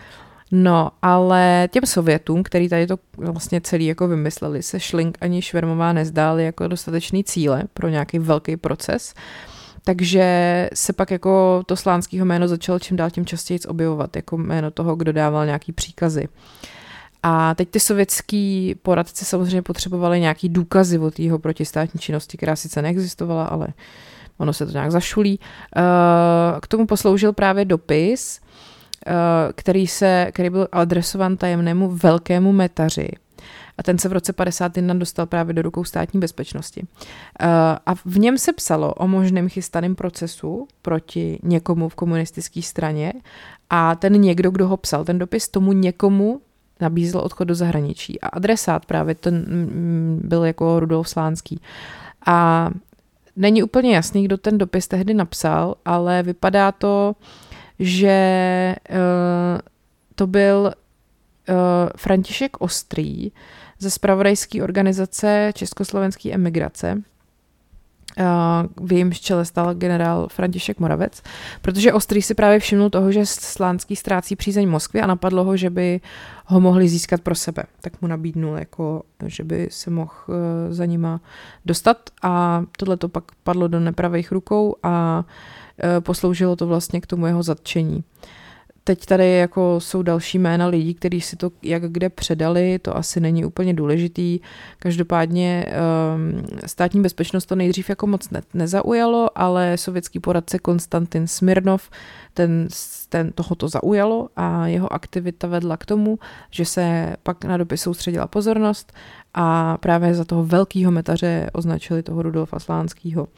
No, ale těm Sovětům, který tady to vlastně celý jako vymysleli, se Schling ani Švermová nezdály jako dostatečný cíle pro nějaký velký proces. Takže se pak jako to slánského jméno začalo čím dál tím častěji objevovat, jako jméno toho, kdo dával nějaký příkazy. A teď ty sovětský poradci samozřejmě potřebovali nějaký důkazy o jeho protistátní činnosti, která sice neexistovala, ale ono se to nějak zašulí. Eh, k tomu posloužil právě dopis, eh, který, se, který byl adresovan tajemnému velkému metaři, a ten se v roce 51 dostal právě do rukou státní bezpečnosti. Eh, a v něm se psalo o možném chystaném procesu proti někomu v komunistické straně a ten někdo, kdo ho psal, ten dopis tomu někomu nabízel odchod do zahraničí. A adresát právě ten mm, byl jako Rudolf Slánský. A není úplně jasný, kdo ten dopis tehdy napsal, ale vypadá to, že uh, to byl uh, František Ostrý ze spravodajské organizace Československé emigrace, v jejím čele stal generál František Moravec, protože Ostrý si právě všimnul toho, že Slánský ztrácí přízeň Moskvy a napadlo ho, že by ho mohli získat pro sebe. Tak mu nabídnul, jako, že by se mohl eh, za nima dostat a tohle to pak padlo do nepravých rukou a posloužilo to vlastně k tomu jeho zatčení. Teď tady jako jsou další jména lidí, kteří si to jak kde předali, to asi není úplně důležitý. Každopádně um, státní bezpečnost to nejdřív jako moc ne- nezaujalo, ale sovětský poradce Konstantin Smirnov ten, ten toho to zaujalo a jeho aktivita vedla k tomu, že se pak na dopis soustředila pozornost a právě za toho velkého metaře označili toho Rudolfa Slánského.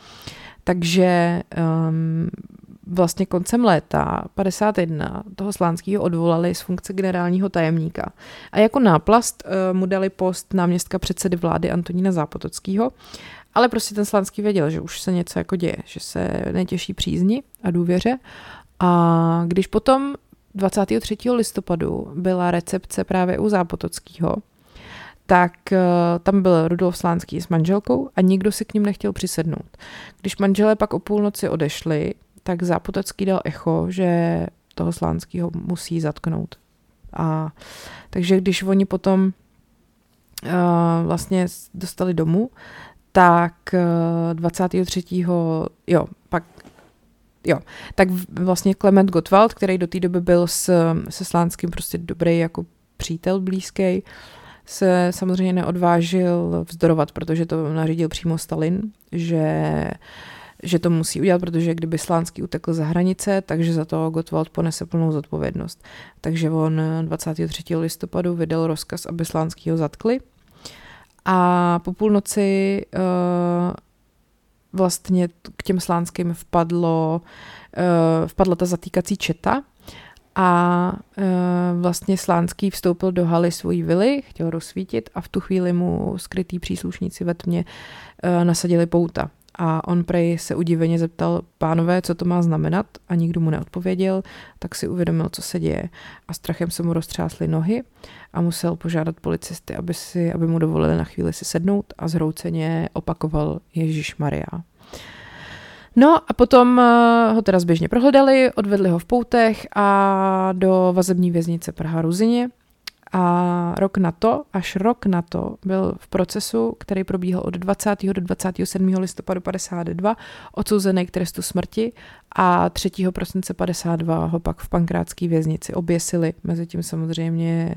Takže um, vlastně koncem léta 51 toho Slánského odvolali z funkce generálního tajemníka. A jako náplast uh, mu dali post náměstka předsedy vlády Antonína Zápotockého, ale prostě ten Slánský věděl, že už se něco jako děje, že se netěší přízni a důvěře. A když potom 23. listopadu byla recepce právě u Zápotockého, tak uh, tam byl Rudolf Slánský s manželkou a nikdo si k ním nechtěl přisednout. Když manželé pak o půlnoci odešli, tak Zápotocký dal echo, že toho Slánského musí zatknout. A takže když oni potom uh, vlastně dostali domů, tak uh, 23. jo, pak jo, tak vlastně Klement Gottwald, který do té doby byl s, se Slánským prostě dobrý jako přítel blízký, se samozřejmě neodvážil vzdorovat, protože to nařídil přímo Stalin, že že to musí udělat, protože kdyby Slánský utekl za hranice, takže za to Gottwald ponese plnou zodpovědnost. Takže on 23. listopadu vydal rozkaz, aby Slánskýho zatkli. A po půlnoci uh, vlastně k těm Slánským vpadlo, uh, vpadla ta zatýkací četa, a uh, vlastně Slánský vstoupil do haly svojí vily, chtěl rozsvítit a v tu chvíli mu skrytý příslušníci ve tmě uh, nasadili pouta. A on prej se udiveně zeptal pánové, co to má znamenat a nikdo mu neodpověděl, tak si uvědomil, co se děje. A strachem se mu roztřásly nohy a musel požádat policisty, aby, si, aby mu dovolili na chvíli si sednout a zhrouceně opakoval Ježíš Maria. No a potom eh, ho teda zběžně prohledali, odvedli ho v poutech a do vazební věznice Praha Ruzině. A rok na to, až rok na to, byl v procesu, který probíhal od 20. do 27. listopadu 52, odsouzený k trestu smrti a 3. prosince 52 ho pak v pankrátské věznici oběsili. Mezi tím samozřejmě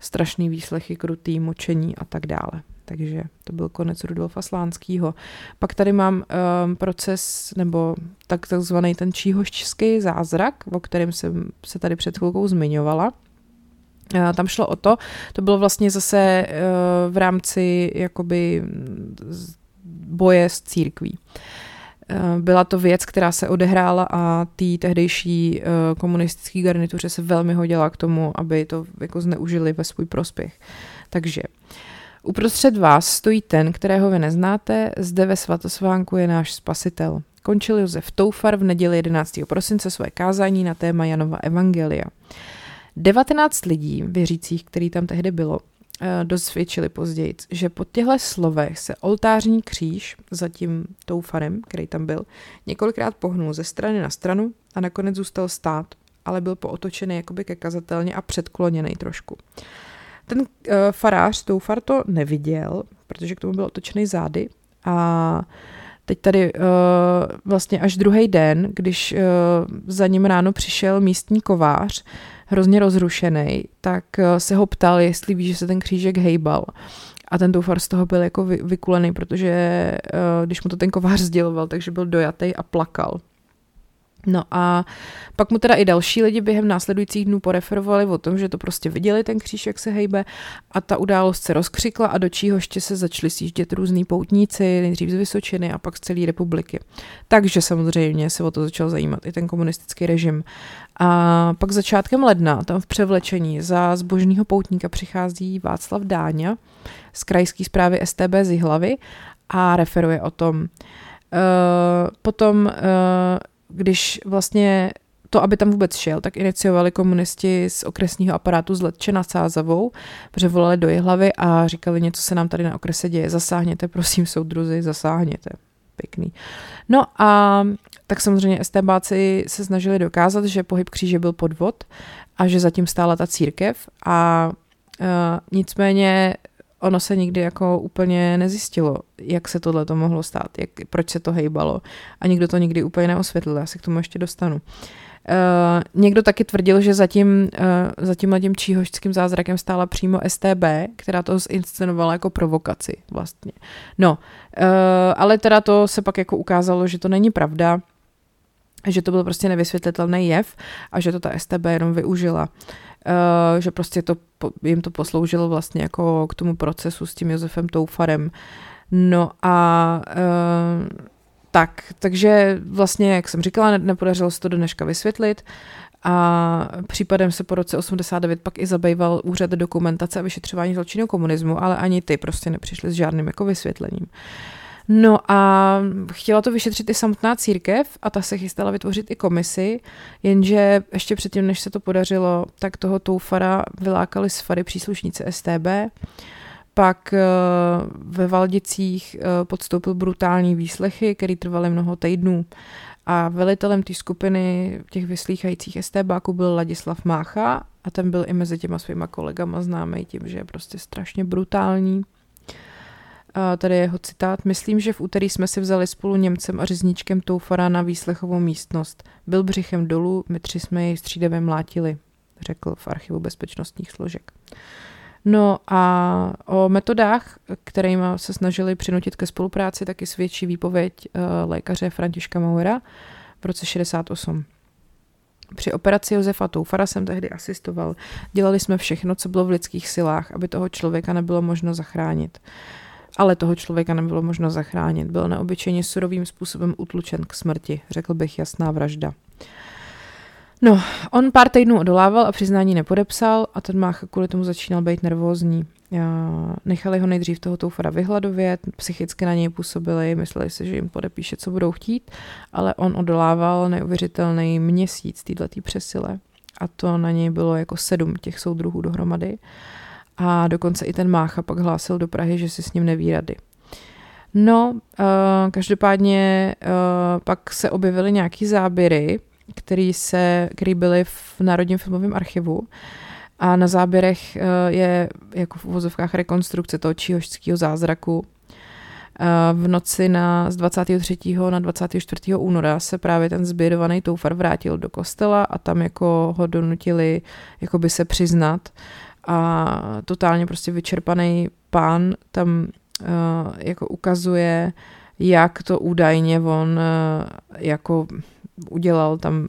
strašný výslechy, krutý, močení a tak dále. Takže to byl konec Rudolfa Slánského. Pak tady mám um, proces, nebo tak, takzvaný ten číhoščský zázrak, o kterém jsem se tady před chvilkou zmiňovala. Tam šlo o to, to bylo vlastně zase uh, v rámci jakoby boje s církví. Uh, byla to věc, která se odehrála a té tehdejší komunistické garnituře se velmi hodila k tomu, aby to jako zneužili ve svůj prospěch. Takže Uprostřed vás stojí ten, kterého vy neznáte, zde ve svatosvánku je náš spasitel. Končil Josef Toufar v neděli 11. prosince své kázání na téma Janova Evangelia. 19 lidí, věřících, který tam tehdy bylo, eh, dozvědčili později, že po těchto slovech se oltářní kříž za tím toufarem, který tam byl, několikrát pohnul ze strany na stranu a nakonec zůstal stát, ale byl pootočený jakoby ke kazatelně a předkloněný trošku. Ten uh, farář Toufar to neviděl, protože k tomu byl otočený zády a teď tady uh, vlastně až druhý den, když uh, za ním ráno přišel místní kovář, hrozně rozrušený, tak uh, se ho ptal, jestli ví, že se ten křížek hejbal. A ten Toufar z toho byl jako vy, vykulený, protože uh, když mu to ten kovář sděloval, takže byl dojatý a plakal. No a pak mu teda i další lidi během následujících dnů poreferovali o tom, že to prostě viděli ten kříž, jak se hejbe a ta událost se rozkřikla a do ještě se začali sjíždět různí poutníci, nejdřív z Vysočiny a pak z celé republiky. Takže samozřejmě se o to začal zajímat i ten komunistický režim. A pak začátkem ledna tam v převlečení za zbožního poutníka přichází Václav Dáňa z krajské zprávy STB z Jihlavy a referuje o tom. Uh, potom uh, když vlastně to, aby tam vůbec šel, tak iniciovali komunisti z okresního aparátu z Letče nad Sázavou, protože volali do hlavy a říkali, něco se nám tady na okrese děje, zasáhněte, prosím, soudruzi, zasáhněte. Pěkný. No a tak samozřejmě STBáci se snažili dokázat, že pohyb kříže byl podvod a že zatím stála ta církev a uh, nicméně ono se nikdy jako úplně nezjistilo, jak se tohle to mohlo stát, jak, proč se to hejbalo a nikdo to nikdy úplně neosvětlil, já se k tomu ještě dostanu. Uh, někdo taky tvrdil, že zatím, uh, za tímhle tím číhošským zázrakem stála přímo STB, která to zinscenovala jako provokaci vlastně. No, uh, ale teda to se pak jako ukázalo, že to není pravda, že to byl prostě nevysvětlitelný jev a že to ta STB jenom využila. Uh, že prostě to, jim to posloužilo vlastně jako k tomu procesu s tím Josefem Toufarem. No a uh, tak, takže vlastně, jak jsem říkala, nepodařilo se to dneška vysvětlit a případem se po roce 89 pak i zabýval úřad dokumentace a vyšetřování zločinu komunismu, ale ani ty prostě nepřišly s žádným jako vysvětlením. No a chtěla to vyšetřit i samotná církev a ta se chystala vytvořit i komisi, jenže ještě předtím, než se to podařilo, tak toho Toufara vylákali z Fary příslušníci STB, pak eh, ve Valdicích eh, podstoupil brutální výslechy, které trvaly mnoho týdnů. A velitelem té skupiny těch vyslýchajících STBáků byl Ladislav Mácha a ten byl i mezi těma svýma kolegama známý tím, že je prostě strašně brutální. A tady je jeho citát. Myslím, že v úterý jsme si vzali spolu Němcem a řezníčkem Toufara na výslechovou místnost. Byl břichem dolů, my tři jsme jej střídavě mlátili, řekl v archivu bezpečnostních složek. No a o metodách, kterými se snažili přinutit ke spolupráci, taky svědčí výpověď uh, lékaře Františka Mauera v roce 68. Při operaci Josefa Toufara jsem tehdy asistoval. Dělali jsme všechno, co bylo v lidských silách, aby toho člověka nebylo možno zachránit. Ale toho člověka nebylo možno zachránit. Byl neobyčejně surovým způsobem utlučen k smrti, řekl bych jasná vražda. No, on pár týdnů odolával a přiznání nepodepsal a ten Mácha kvůli tomu začínal být nervózní. Nechali ho nejdřív toho Toufara vyhladovět, psychicky na něj působili, mysleli si, že jim podepíše, co budou chtít, ale on odolával neuvěřitelný měsíc této přesile a to na něj bylo jako sedm těch soudruhů dohromady a dokonce i ten Mácha pak hlásil do Prahy, že si s ním neví rady. No, uh, každopádně uh, pak se objevily nějaký záběry, který, se, který byly v Národním filmovém archivu. A na záběrech eh, je jako v uvozovkách rekonstrukce toho číhošského zázraku. Eh, v noci na, z 23. na 24. února se právě ten zbědovaný toufar vrátil do kostela a tam jako ho donutili jakoby se přiznat a totálně prostě vyčerpaný pán tam uh, jako ukazuje, jak to údajně on uh, jako udělal tam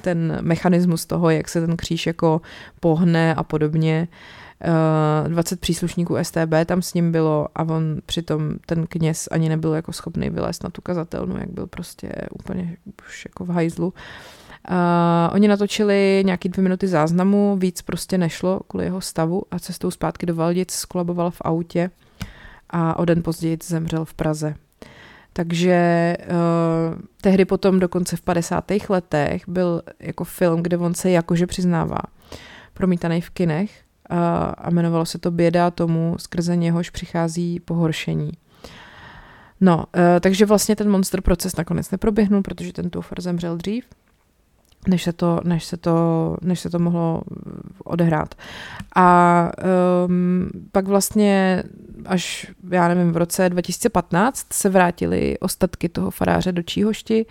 ten mechanismus toho, jak se ten kříž jako pohne a podobně. 20 příslušníků STB tam s ním bylo a on přitom ten kněz ani nebyl jako schopný vylézt na tu kazatelnu, jak byl prostě úplně už jako v hajzlu. Uh, oni natočili nějaký dvě minuty záznamu, víc prostě nešlo kvůli jeho stavu a cestou zpátky do Valdic skolaboval v autě a o den později zemřel v Praze. Takže uh, tehdy potom dokonce v 50. letech byl jako film, kde on se jakože přiznává, promítaný v kinech uh, a jmenovalo se to Běda tomu, skrze něhož přichází pohoršení. No, uh, takže vlastně ten monster proces nakonec neproběhnul, protože ten Tuffer zemřel dřív než se to, než se to, než se to mohlo odehrát. A um, pak vlastně až, já nevím, v roce 2015 se vrátili ostatky toho faráře do Číhošti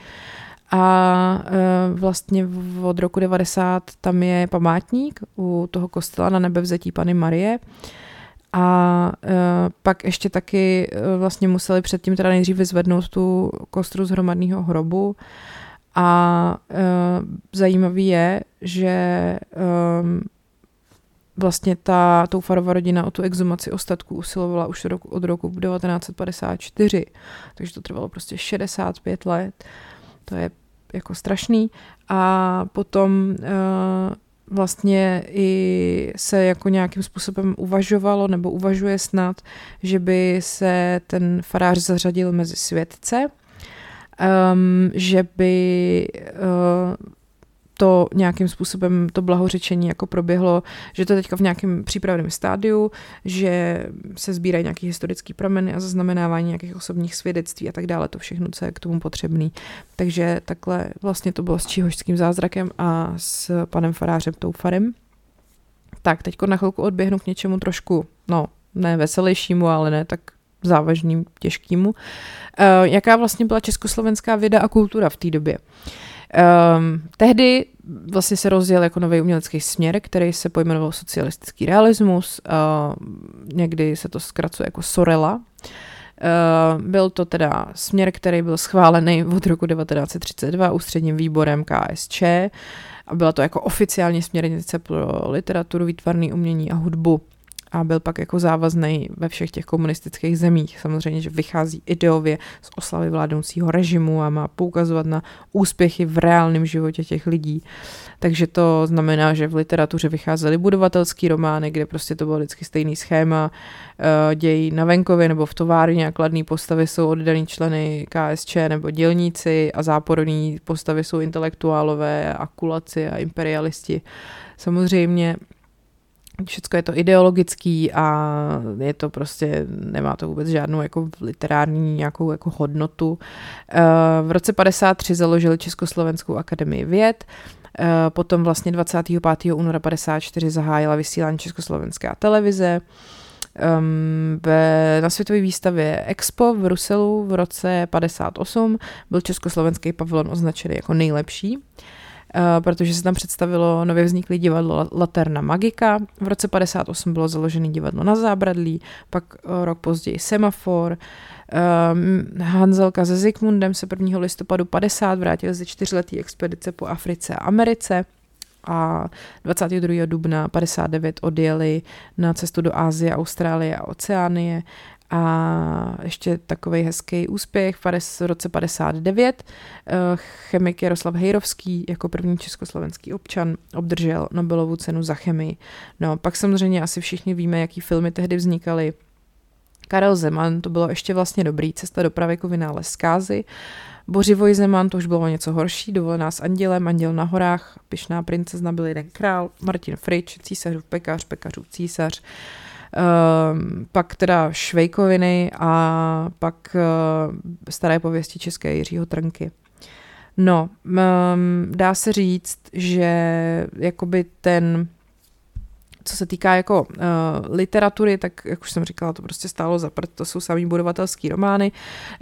a uh, vlastně od roku 90 tam je památník u toho kostela na nebevzetí Pany Marie a uh, pak ještě taky uh, vlastně museli předtím teda nejdřív vyzvednout tu kostru z hromadného hrobu a uh, zajímavý je, že um, vlastně ta Toufarova rodina o tu exumaci ostatků usilovala už roku, od roku 1954, takže to trvalo prostě 65 let, to je jako strašný. A potom uh, vlastně i se jako nějakým způsobem uvažovalo nebo uvažuje snad, že by se ten farář zařadil mezi světce, um, že by uh, to nějakým způsobem, to blahořečení jako proběhlo, že to je teďka v nějakém přípravném stádiu, že se sbírají nějaké historické prameny a zaznamenávání nějakých osobních svědectví a tak dále, to všechno, co je k tomu potřebný. Takže takhle vlastně to bylo s číhošským zázrakem a s panem farářem Toufarem. Tak, teď na chvilku odběhnu k něčemu trošku, no, ne veselějšímu, ale ne tak závažným, těžkýmu. Uh, jaká vlastně byla československá věda a kultura v té době? Um, tehdy vlastně se rozjel jako nový umělecký směr, který se pojmenoval socialistický realismus, uh, někdy se to zkracuje jako Sorela. Uh, byl to teda směr, který byl schválený od roku 1932 ústředním výborem KSČ a byla to jako oficiální směrnice pro literaturu, výtvarný umění a hudbu a byl pak jako závazný ve všech těch komunistických zemích. Samozřejmě, že vychází ideově z oslavy vládnoucího režimu a má poukazovat na úspěchy v reálném životě těch lidí. Takže to znamená, že v literatuře vycházely budovatelský romány, kde prostě to bylo vždycky stejný schéma, eh, děj na venkově nebo v továrně a kladný postavy jsou oddaný členy KSČ nebo dělníci a záporní postavy jsou intelektuálové a kulaci a imperialisti. Samozřejmě Všechno je to ideologický a je to prostě, nemá to vůbec žádnou jako literární nějakou jako hodnotu. Eh, v roce 53 založili Československou akademii věd, eh, potom vlastně 25. února 54 zahájila vysílání Československá televize, Um, ve, na světové výstavě Expo v Bruselu v roce 58 byl československý pavilon označený jako nejlepší. Uh, protože se tam představilo nově vzniklé divadlo Laterna Magika. V roce 58 bylo založené divadlo na Zábradlí, pak eh, rok později Semafor. Eh, Hanzelka se Zikmundem se 1. listopadu 50 vrátili ze čtyřletý expedice po Africe a Americe a 22. dubna 59 odjeli na cestu do Ázie, Austrálie a Oceánie a ještě takový hezký úspěch v roce 59. Eh, chemik Jaroslav Hejrovský jako první československý občan obdržel Nobelovu cenu za chemii. No, pak samozřejmě asi všichni víme, jaký filmy tehdy vznikaly. Karel Zeman, to bylo ještě vlastně dobrý, Cesta do pravěku vynález zkázy. Bořivoj Zeman, to už bylo něco horší, Dovolená s andělem, Anděl na horách, Pyšná princezna byl jeden král, Martin Frič, Císařův pekař, Pekařův císař. Uh, pak teda Švejkoviny a pak uh, staré pověsti české Jiřího Trnky. No, um, dá se říct, že jakoby ten co se týká jako uh, literatury, tak jak už jsem říkala, to prostě stálo za prd, to jsou samý budovatelský romány.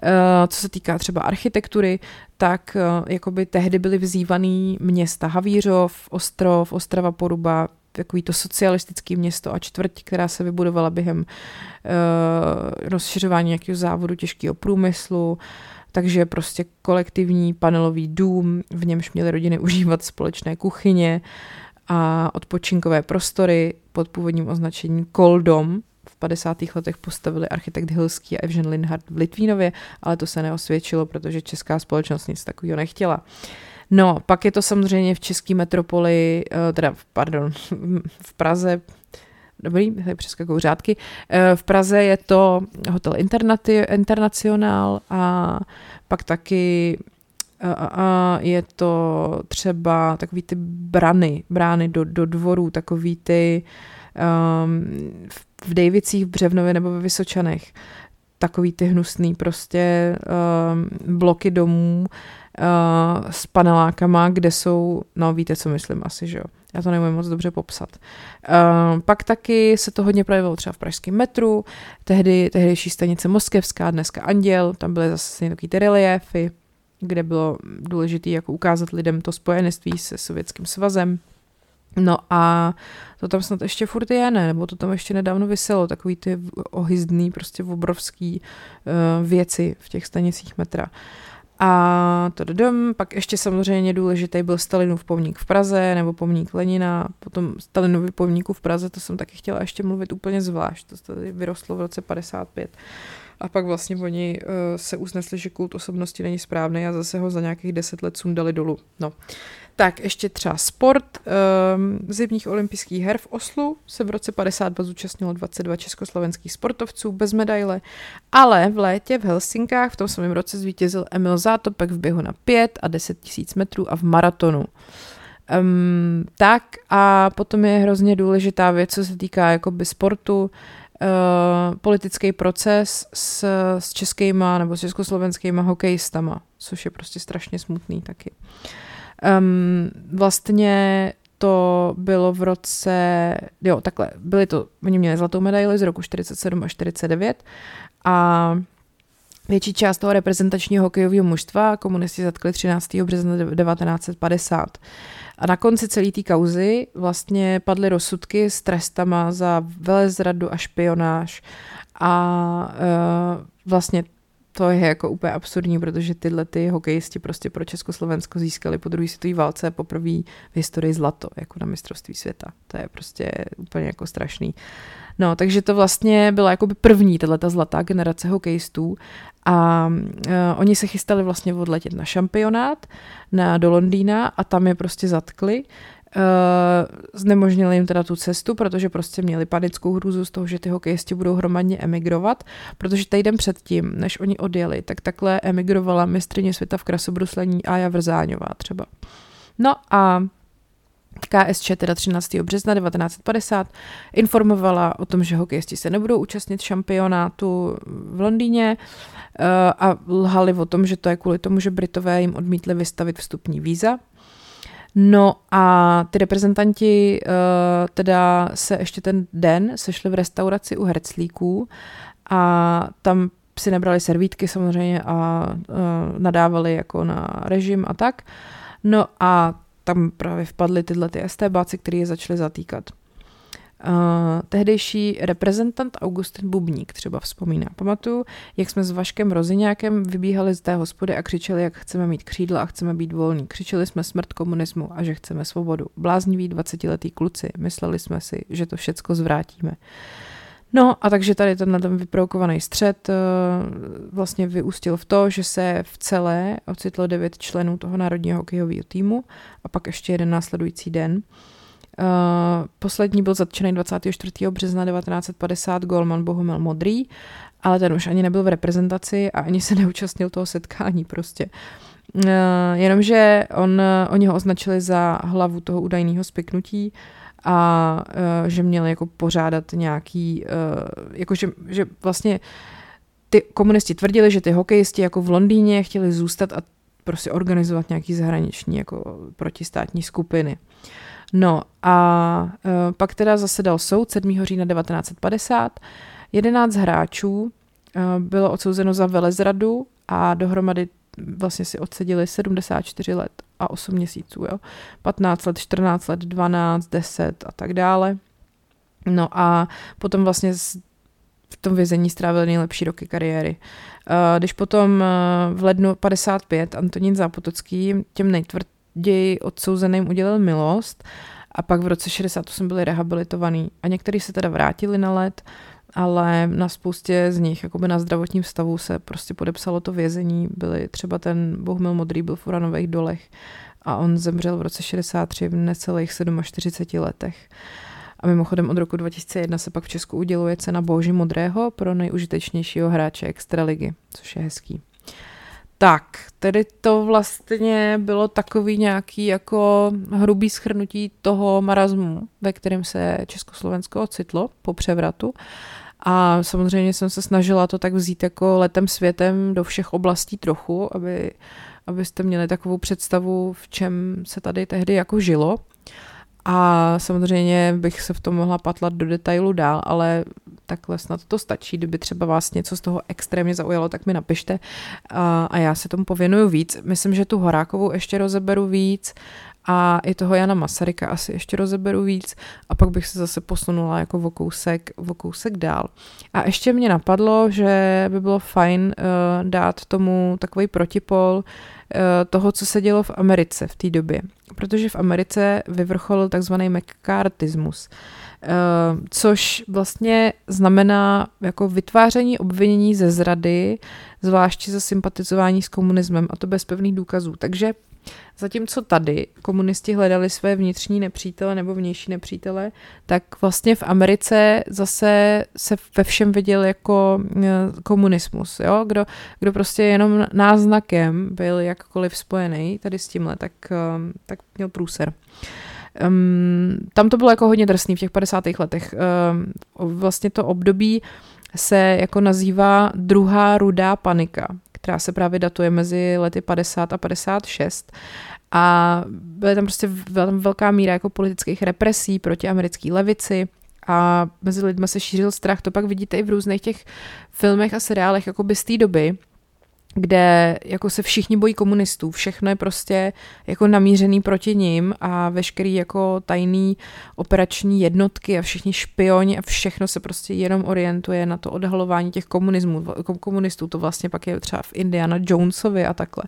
Uh, co se týká třeba architektury, tak uh, jakoby tehdy byly vzývaný města Havířov, Ostrov, Ostrava Poruba, takový to socialistické město a čtvrť, která se vybudovala během uh, rozšiřování nějakého závodu těžkého průmyslu, takže prostě kolektivní panelový dům, v němž měly rodiny užívat společné kuchyně a odpočinkové prostory pod původním označením Koldom. V 50. letech postavili architekt Hilský a Evžen Linhard v Litvínově, ale to se neosvědčilo, protože česká společnost nic takového nechtěla. Uh, No, pak je to samozřejmě v české metropoli, eh, teda, pardon, v Praze, dobrý, tady přeskakuju řádky, eh, v Praze je to hotel Internacionál a pak taky a je to třeba takový ty brany, brány do, do dvorů, takový ty um, v Davicích, v Břevnově nebo ve Vysočanech, takový ty hnusný prostě um, bloky domů, uh, s panelákama, kde jsou, no víte, co myslím asi, že jo. Já to nemůžu moc dobře popsat. Uh, pak taky se to hodně projevilo třeba v pražském metru, tehdy, tehdejší stanice Moskevská, dneska Anděl, tam byly zase takový ty reliéfy, kde bylo důležité jako ukázat lidem to spojenství se Sovětským svazem. No a to tam snad ještě furt je, ne? Nebo to tam ještě nedávno vyselo, takový ty ohyzdný, prostě obrovský uh, věci v těch stanicích metra. Uh, a to dom, pak ještě samozřejmě důležitý byl Stalinův pomník v Praze, nebo pomník Lenina, potom Stalinovi pomníku v Praze, to jsem taky chtěla ještě mluvit úplně zvlášť, to tady vyrostlo v roce 55. A pak vlastně oni uh, se usnesli, že kult osobnosti není správný a zase ho za nějakých deset let sundali dolů. No. Tak ještě třeba sport. Um, zimních olympijských her v Oslu se v roce 52 zúčastnilo 22 československých sportovců bez medaile, ale v létě v Helsinkách v tom samém roce zvítězil Emil Zátopek v běhu na 5 a 10 tisíc metrů a v maratonu. Um, tak a potom je hrozně důležitá věc, co se týká jakoby sportu, Uh, politický proces s, s českýma nebo s československýma hokejistama, což je prostě strašně smutný taky. Um, vlastně to bylo v roce, jo, takhle, byli to, oni měli zlatou medaili z roku 47 a 49 a větší část toho reprezentačního hokejového mužstva komunisti zatkli 13. března 1950. A na konci celé té kauzy vlastně padly rozsudky s trestama za velezradu a špionáž a uh, vlastně to je jako úplně absurdní, protože tyhle ty hokejisti prostě pro Československo získali po druhé světové válce poprvé v historii zlato, jako na mistrovství světa. To je prostě úplně jako strašný. No, takže to vlastně byla jako první tato zlatá generace hokejistů a uh, oni se chystali vlastně odletět na šampionát na, do Londýna a tam je prostě zatkli. Uh, znemožnili jim teda tu cestu, protože prostě měli panickou hrůzu z toho, že ty hokejisti budou hromadně emigrovat, protože týden předtím, než oni odjeli, tak takhle emigrovala mistrině světa v krasobruslení Aja Vrzáňová třeba. No a KSČ teda 13. března 1950 informovala o tom, že hokejisti se nebudou účastnit šampionátu v Londýně uh, a lhali o tom, že to je kvůli tomu, že Britové jim odmítli vystavit vstupní víza. No a ty reprezentanti uh, teda se ještě ten den sešli v restauraci u Herclíků a tam si nebrali servítky samozřejmě a uh, nadávali jako na režim a tak. No a tam právě vpadly tyhle ty STBáci, který je začali zatýkat. Uh, tehdejší reprezentant Augustin Bubník třeba vzpomíná. Pamatuju, jak jsme s Vaškem Roziňákem vybíhali z té hospody a křičeli, jak chceme mít křídla a chceme být volní. Křičeli jsme smrt komunismu a že chceme svobodu. Blázniví 20-letý kluci. Mysleli jsme si, že to všecko zvrátíme. No a takže tady tenhle ten vyprovokovaný střed uh, vlastně vyústil v to, že se v celé ocitlo devět členů toho národního hokejového týmu a pak ještě jeden následující den. Poslední byl zatčený 24. března 1950 Golman Bohumil Modrý, ale ten už ani nebyl v reprezentaci a ani se neúčastnil toho setkání prostě. Uh, jenomže on, oni ho označili za hlavu toho údajného spiknutí a uh, že měli jako pořádat nějaký, uh, jako že, že vlastně ty komunisti tvrdili, že ty hokejisti jako v Londýně chtěli zůstat a prostě organizovat nějaký zahraniční jako protistátní skupiny. No a uh, pak teda zasedal soud 7. října 1950. 11 hráčů uh, bylo odsouzeno za velezradu a dohromady vlastně si odsedili 74 let a 8 měsíců, jo. 15 let, 14 let, 12, 10 a tak dále. No a potom vlastně v tom vězení strávil nejlepší roky kariéry. Když potom v lednu 55 Antonín Zápotocký těm nejtvrději odsouzeným udělal milost a pak v roce 68 byli rehabilitovaní a někteří se teda vrátili na let, ale na spoustě z nich, jakoby na zdravotním stavu se prostě podepsalo to vězení, byli třeba ten Bohumil Modrý byl v uranových dolech a on zemřel v roce 63 v necelých 47 letech. A mimochodem od roku 2001 se pak v Česku uděluje cena Boži Modrého pro nejužitečnějšího hráče Extraligy, což je hezký. Tak, tedy to vlastně bylo takový nějaký jako hrubý schrnutí toho marazmu, ve kterém se Československo ocitlo po převratu. A samozřejmě jsem se snažila to tak vzít jako letem světem do všech oblastí trochu, aby, abyste měli takovou představu, v čem se tady tehdy jako žilo. A samozřejmě bych se v tom mohla patlat do detailu dál, ale takhle snad to stačí. Kdyby třeba vás něco z toho extrémně zaujalo, tak mi napište a, a já se tomu pověnuju víc. Myslím, že tu Horákovou ještě rozeberu víc a i toho Jana Masaryka asi ještě rozeberu víc a pak bych se zase posunula jako o kousek, o kousek dál. A ještě mě napadlo, že by bylo fajn uh, dát tomu takový protipol uh, toho, co se dělo v Americe v té době. Protože v Americe vyvrcholil takzvaný McCarthyismus, uh, což vlastně znamená jako vytváření obvinění ze zrady, zvláště za sympatizování s komunismem, a to bez pevných důkazů. Takže Zatímco tady komunisti hledali své vnitřní nepřítele nebo vnější nepřítele, tak vlastně v Americe zase se ve všem viděl jako e, komunismus. Jo? Kdo, kdo prostě jenom náznakem byl jakkoliv spojený tady s tímhle, tak, e, tak měl průser. Um, tam to bylo jako hodně drsný v těch 50. letech. Um, vlastně to období se jako nazývá druhá rudá panika, která se právě datuje mezi lety 50 a 56. A byla tam prostě velká míra jako politických represí proti americké levici a mezi lidmi se šířil strach. To pak vidíte i v různých těch filmech a seriálech jako z té doby, kde jako se všichni bojí komunistů, všechno je prostě jako namířený proti nim a veškerý jako tajný operační jednotky a všichni špioni a všechno se prostě jenom orientuje na to odhalování těch komunismů, komunistů, to vlastně pak je třeba v Indiana Jonesovi a takhle.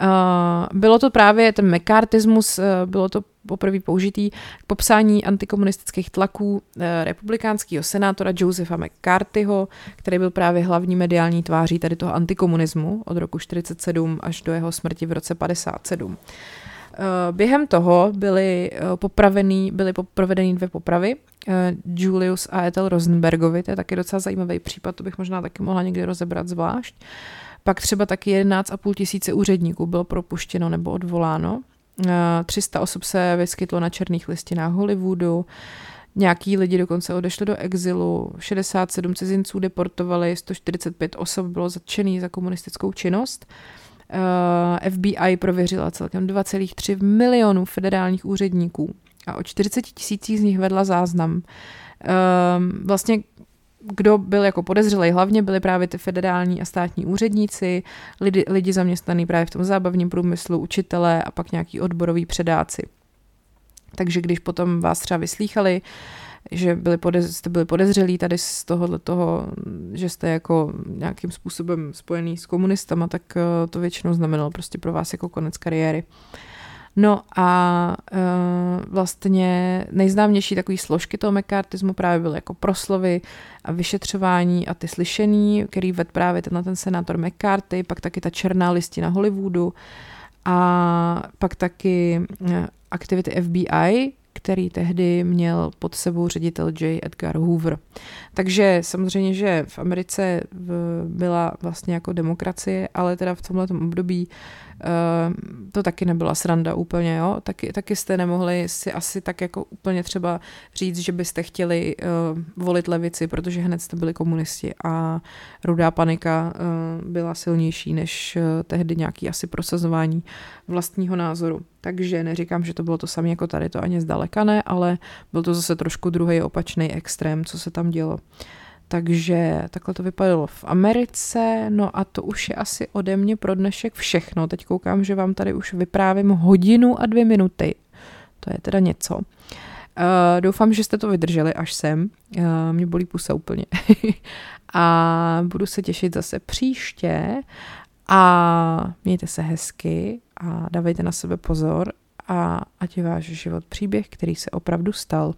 Uh, bylo to právě ten mekartismus, uh, bylo to poprvé použitý k popsání antikomunistických tlaků uh, republikánského senátora Josepha McCarthyho, který byl právě hlavní mediální tváří tady toho antikomunismu od roku 47 až do jeho smrti v roce 57. Během toho byly popravený, byly provedeny dvě popravy. Julius a Ethel Rosenbergovi, to je taky docela zajímavý případ, to bych možná taky mohla někdy rozebrat zvlášť. Pak třeba taky 11,5 tisíce úředníků bylo propuštěno nebo odvoláno. 300 eh, osob se vyskytlo na černých listinách Hollywoodu, Nějaký lidi dokonce odešli do exilu, 67 cizinců deportovali, 145 osob bylo zatčený za komunistickou činnost. Eh, FBI prověřila celkem 2,3 milionů federálních úředníků a o 40 tisících z nich vedla záznam. Eh, vlastně kdo byl jako podezřelý, hlavně byli právě ty federální a státní úředníci, lidi, lidi zaměstnaní právě v tom zábavním průmyslu, učitelé a pak nějaký odboroví předáci. Takže když potom vás třeba vyslýchali, že byli podez, jste byli podezřelí tady z tohohle toho, že jste jako nějakým způsobem spojený s komunistama, tak eh, to většinou znamenalo prostě pro vás jako konec kariéry. Uh, No a uh, vlastně nejznámější takový složky toho mekartismu právě byly jako proslovy a vyšetřování a ty slyšení, který ved právě tenhle ten senátor McCarthy, pak taky ta černá listina Hollywoodu a pak taky uh, aktivity FBI, který tehdy měl pod sebou ředitel J. Edgar Hoover. Takže samozřejmě, že v Americe byla vlastně jako demokracie, ale teda v tomhle období to taky nebyla sranda úplně, jo. Taky, taky jste nemohli si asi tak jako úplně třeba říct, že byste chtěli uh, volit levici, protože hned jste byli komunisti a rudá panika uh, byla silnější než uh, tehdy nějaký asi prosazování vlastního názoru. Takže neříkám, že to bylo to samé jako tady, to ani zdaleka ne, ale byl to zase trošku druhý opačný extrém, co se tam dělo. Uh, takže takhle to vypadalo v Americe, no a to už je asi ode mě pro dnešek všechno. Teď koukám, že vám tady už vyprávím hodinu a dvě minuty. To je teda něco. Uh, doufám, že jste to vydrželi až sem. Uh, mě bolí pusa úplně. a budu se těšit zase příště. A mějte se hezky a dávejte na sebe pozor a ať je váš život příběh, který se opravdu stal.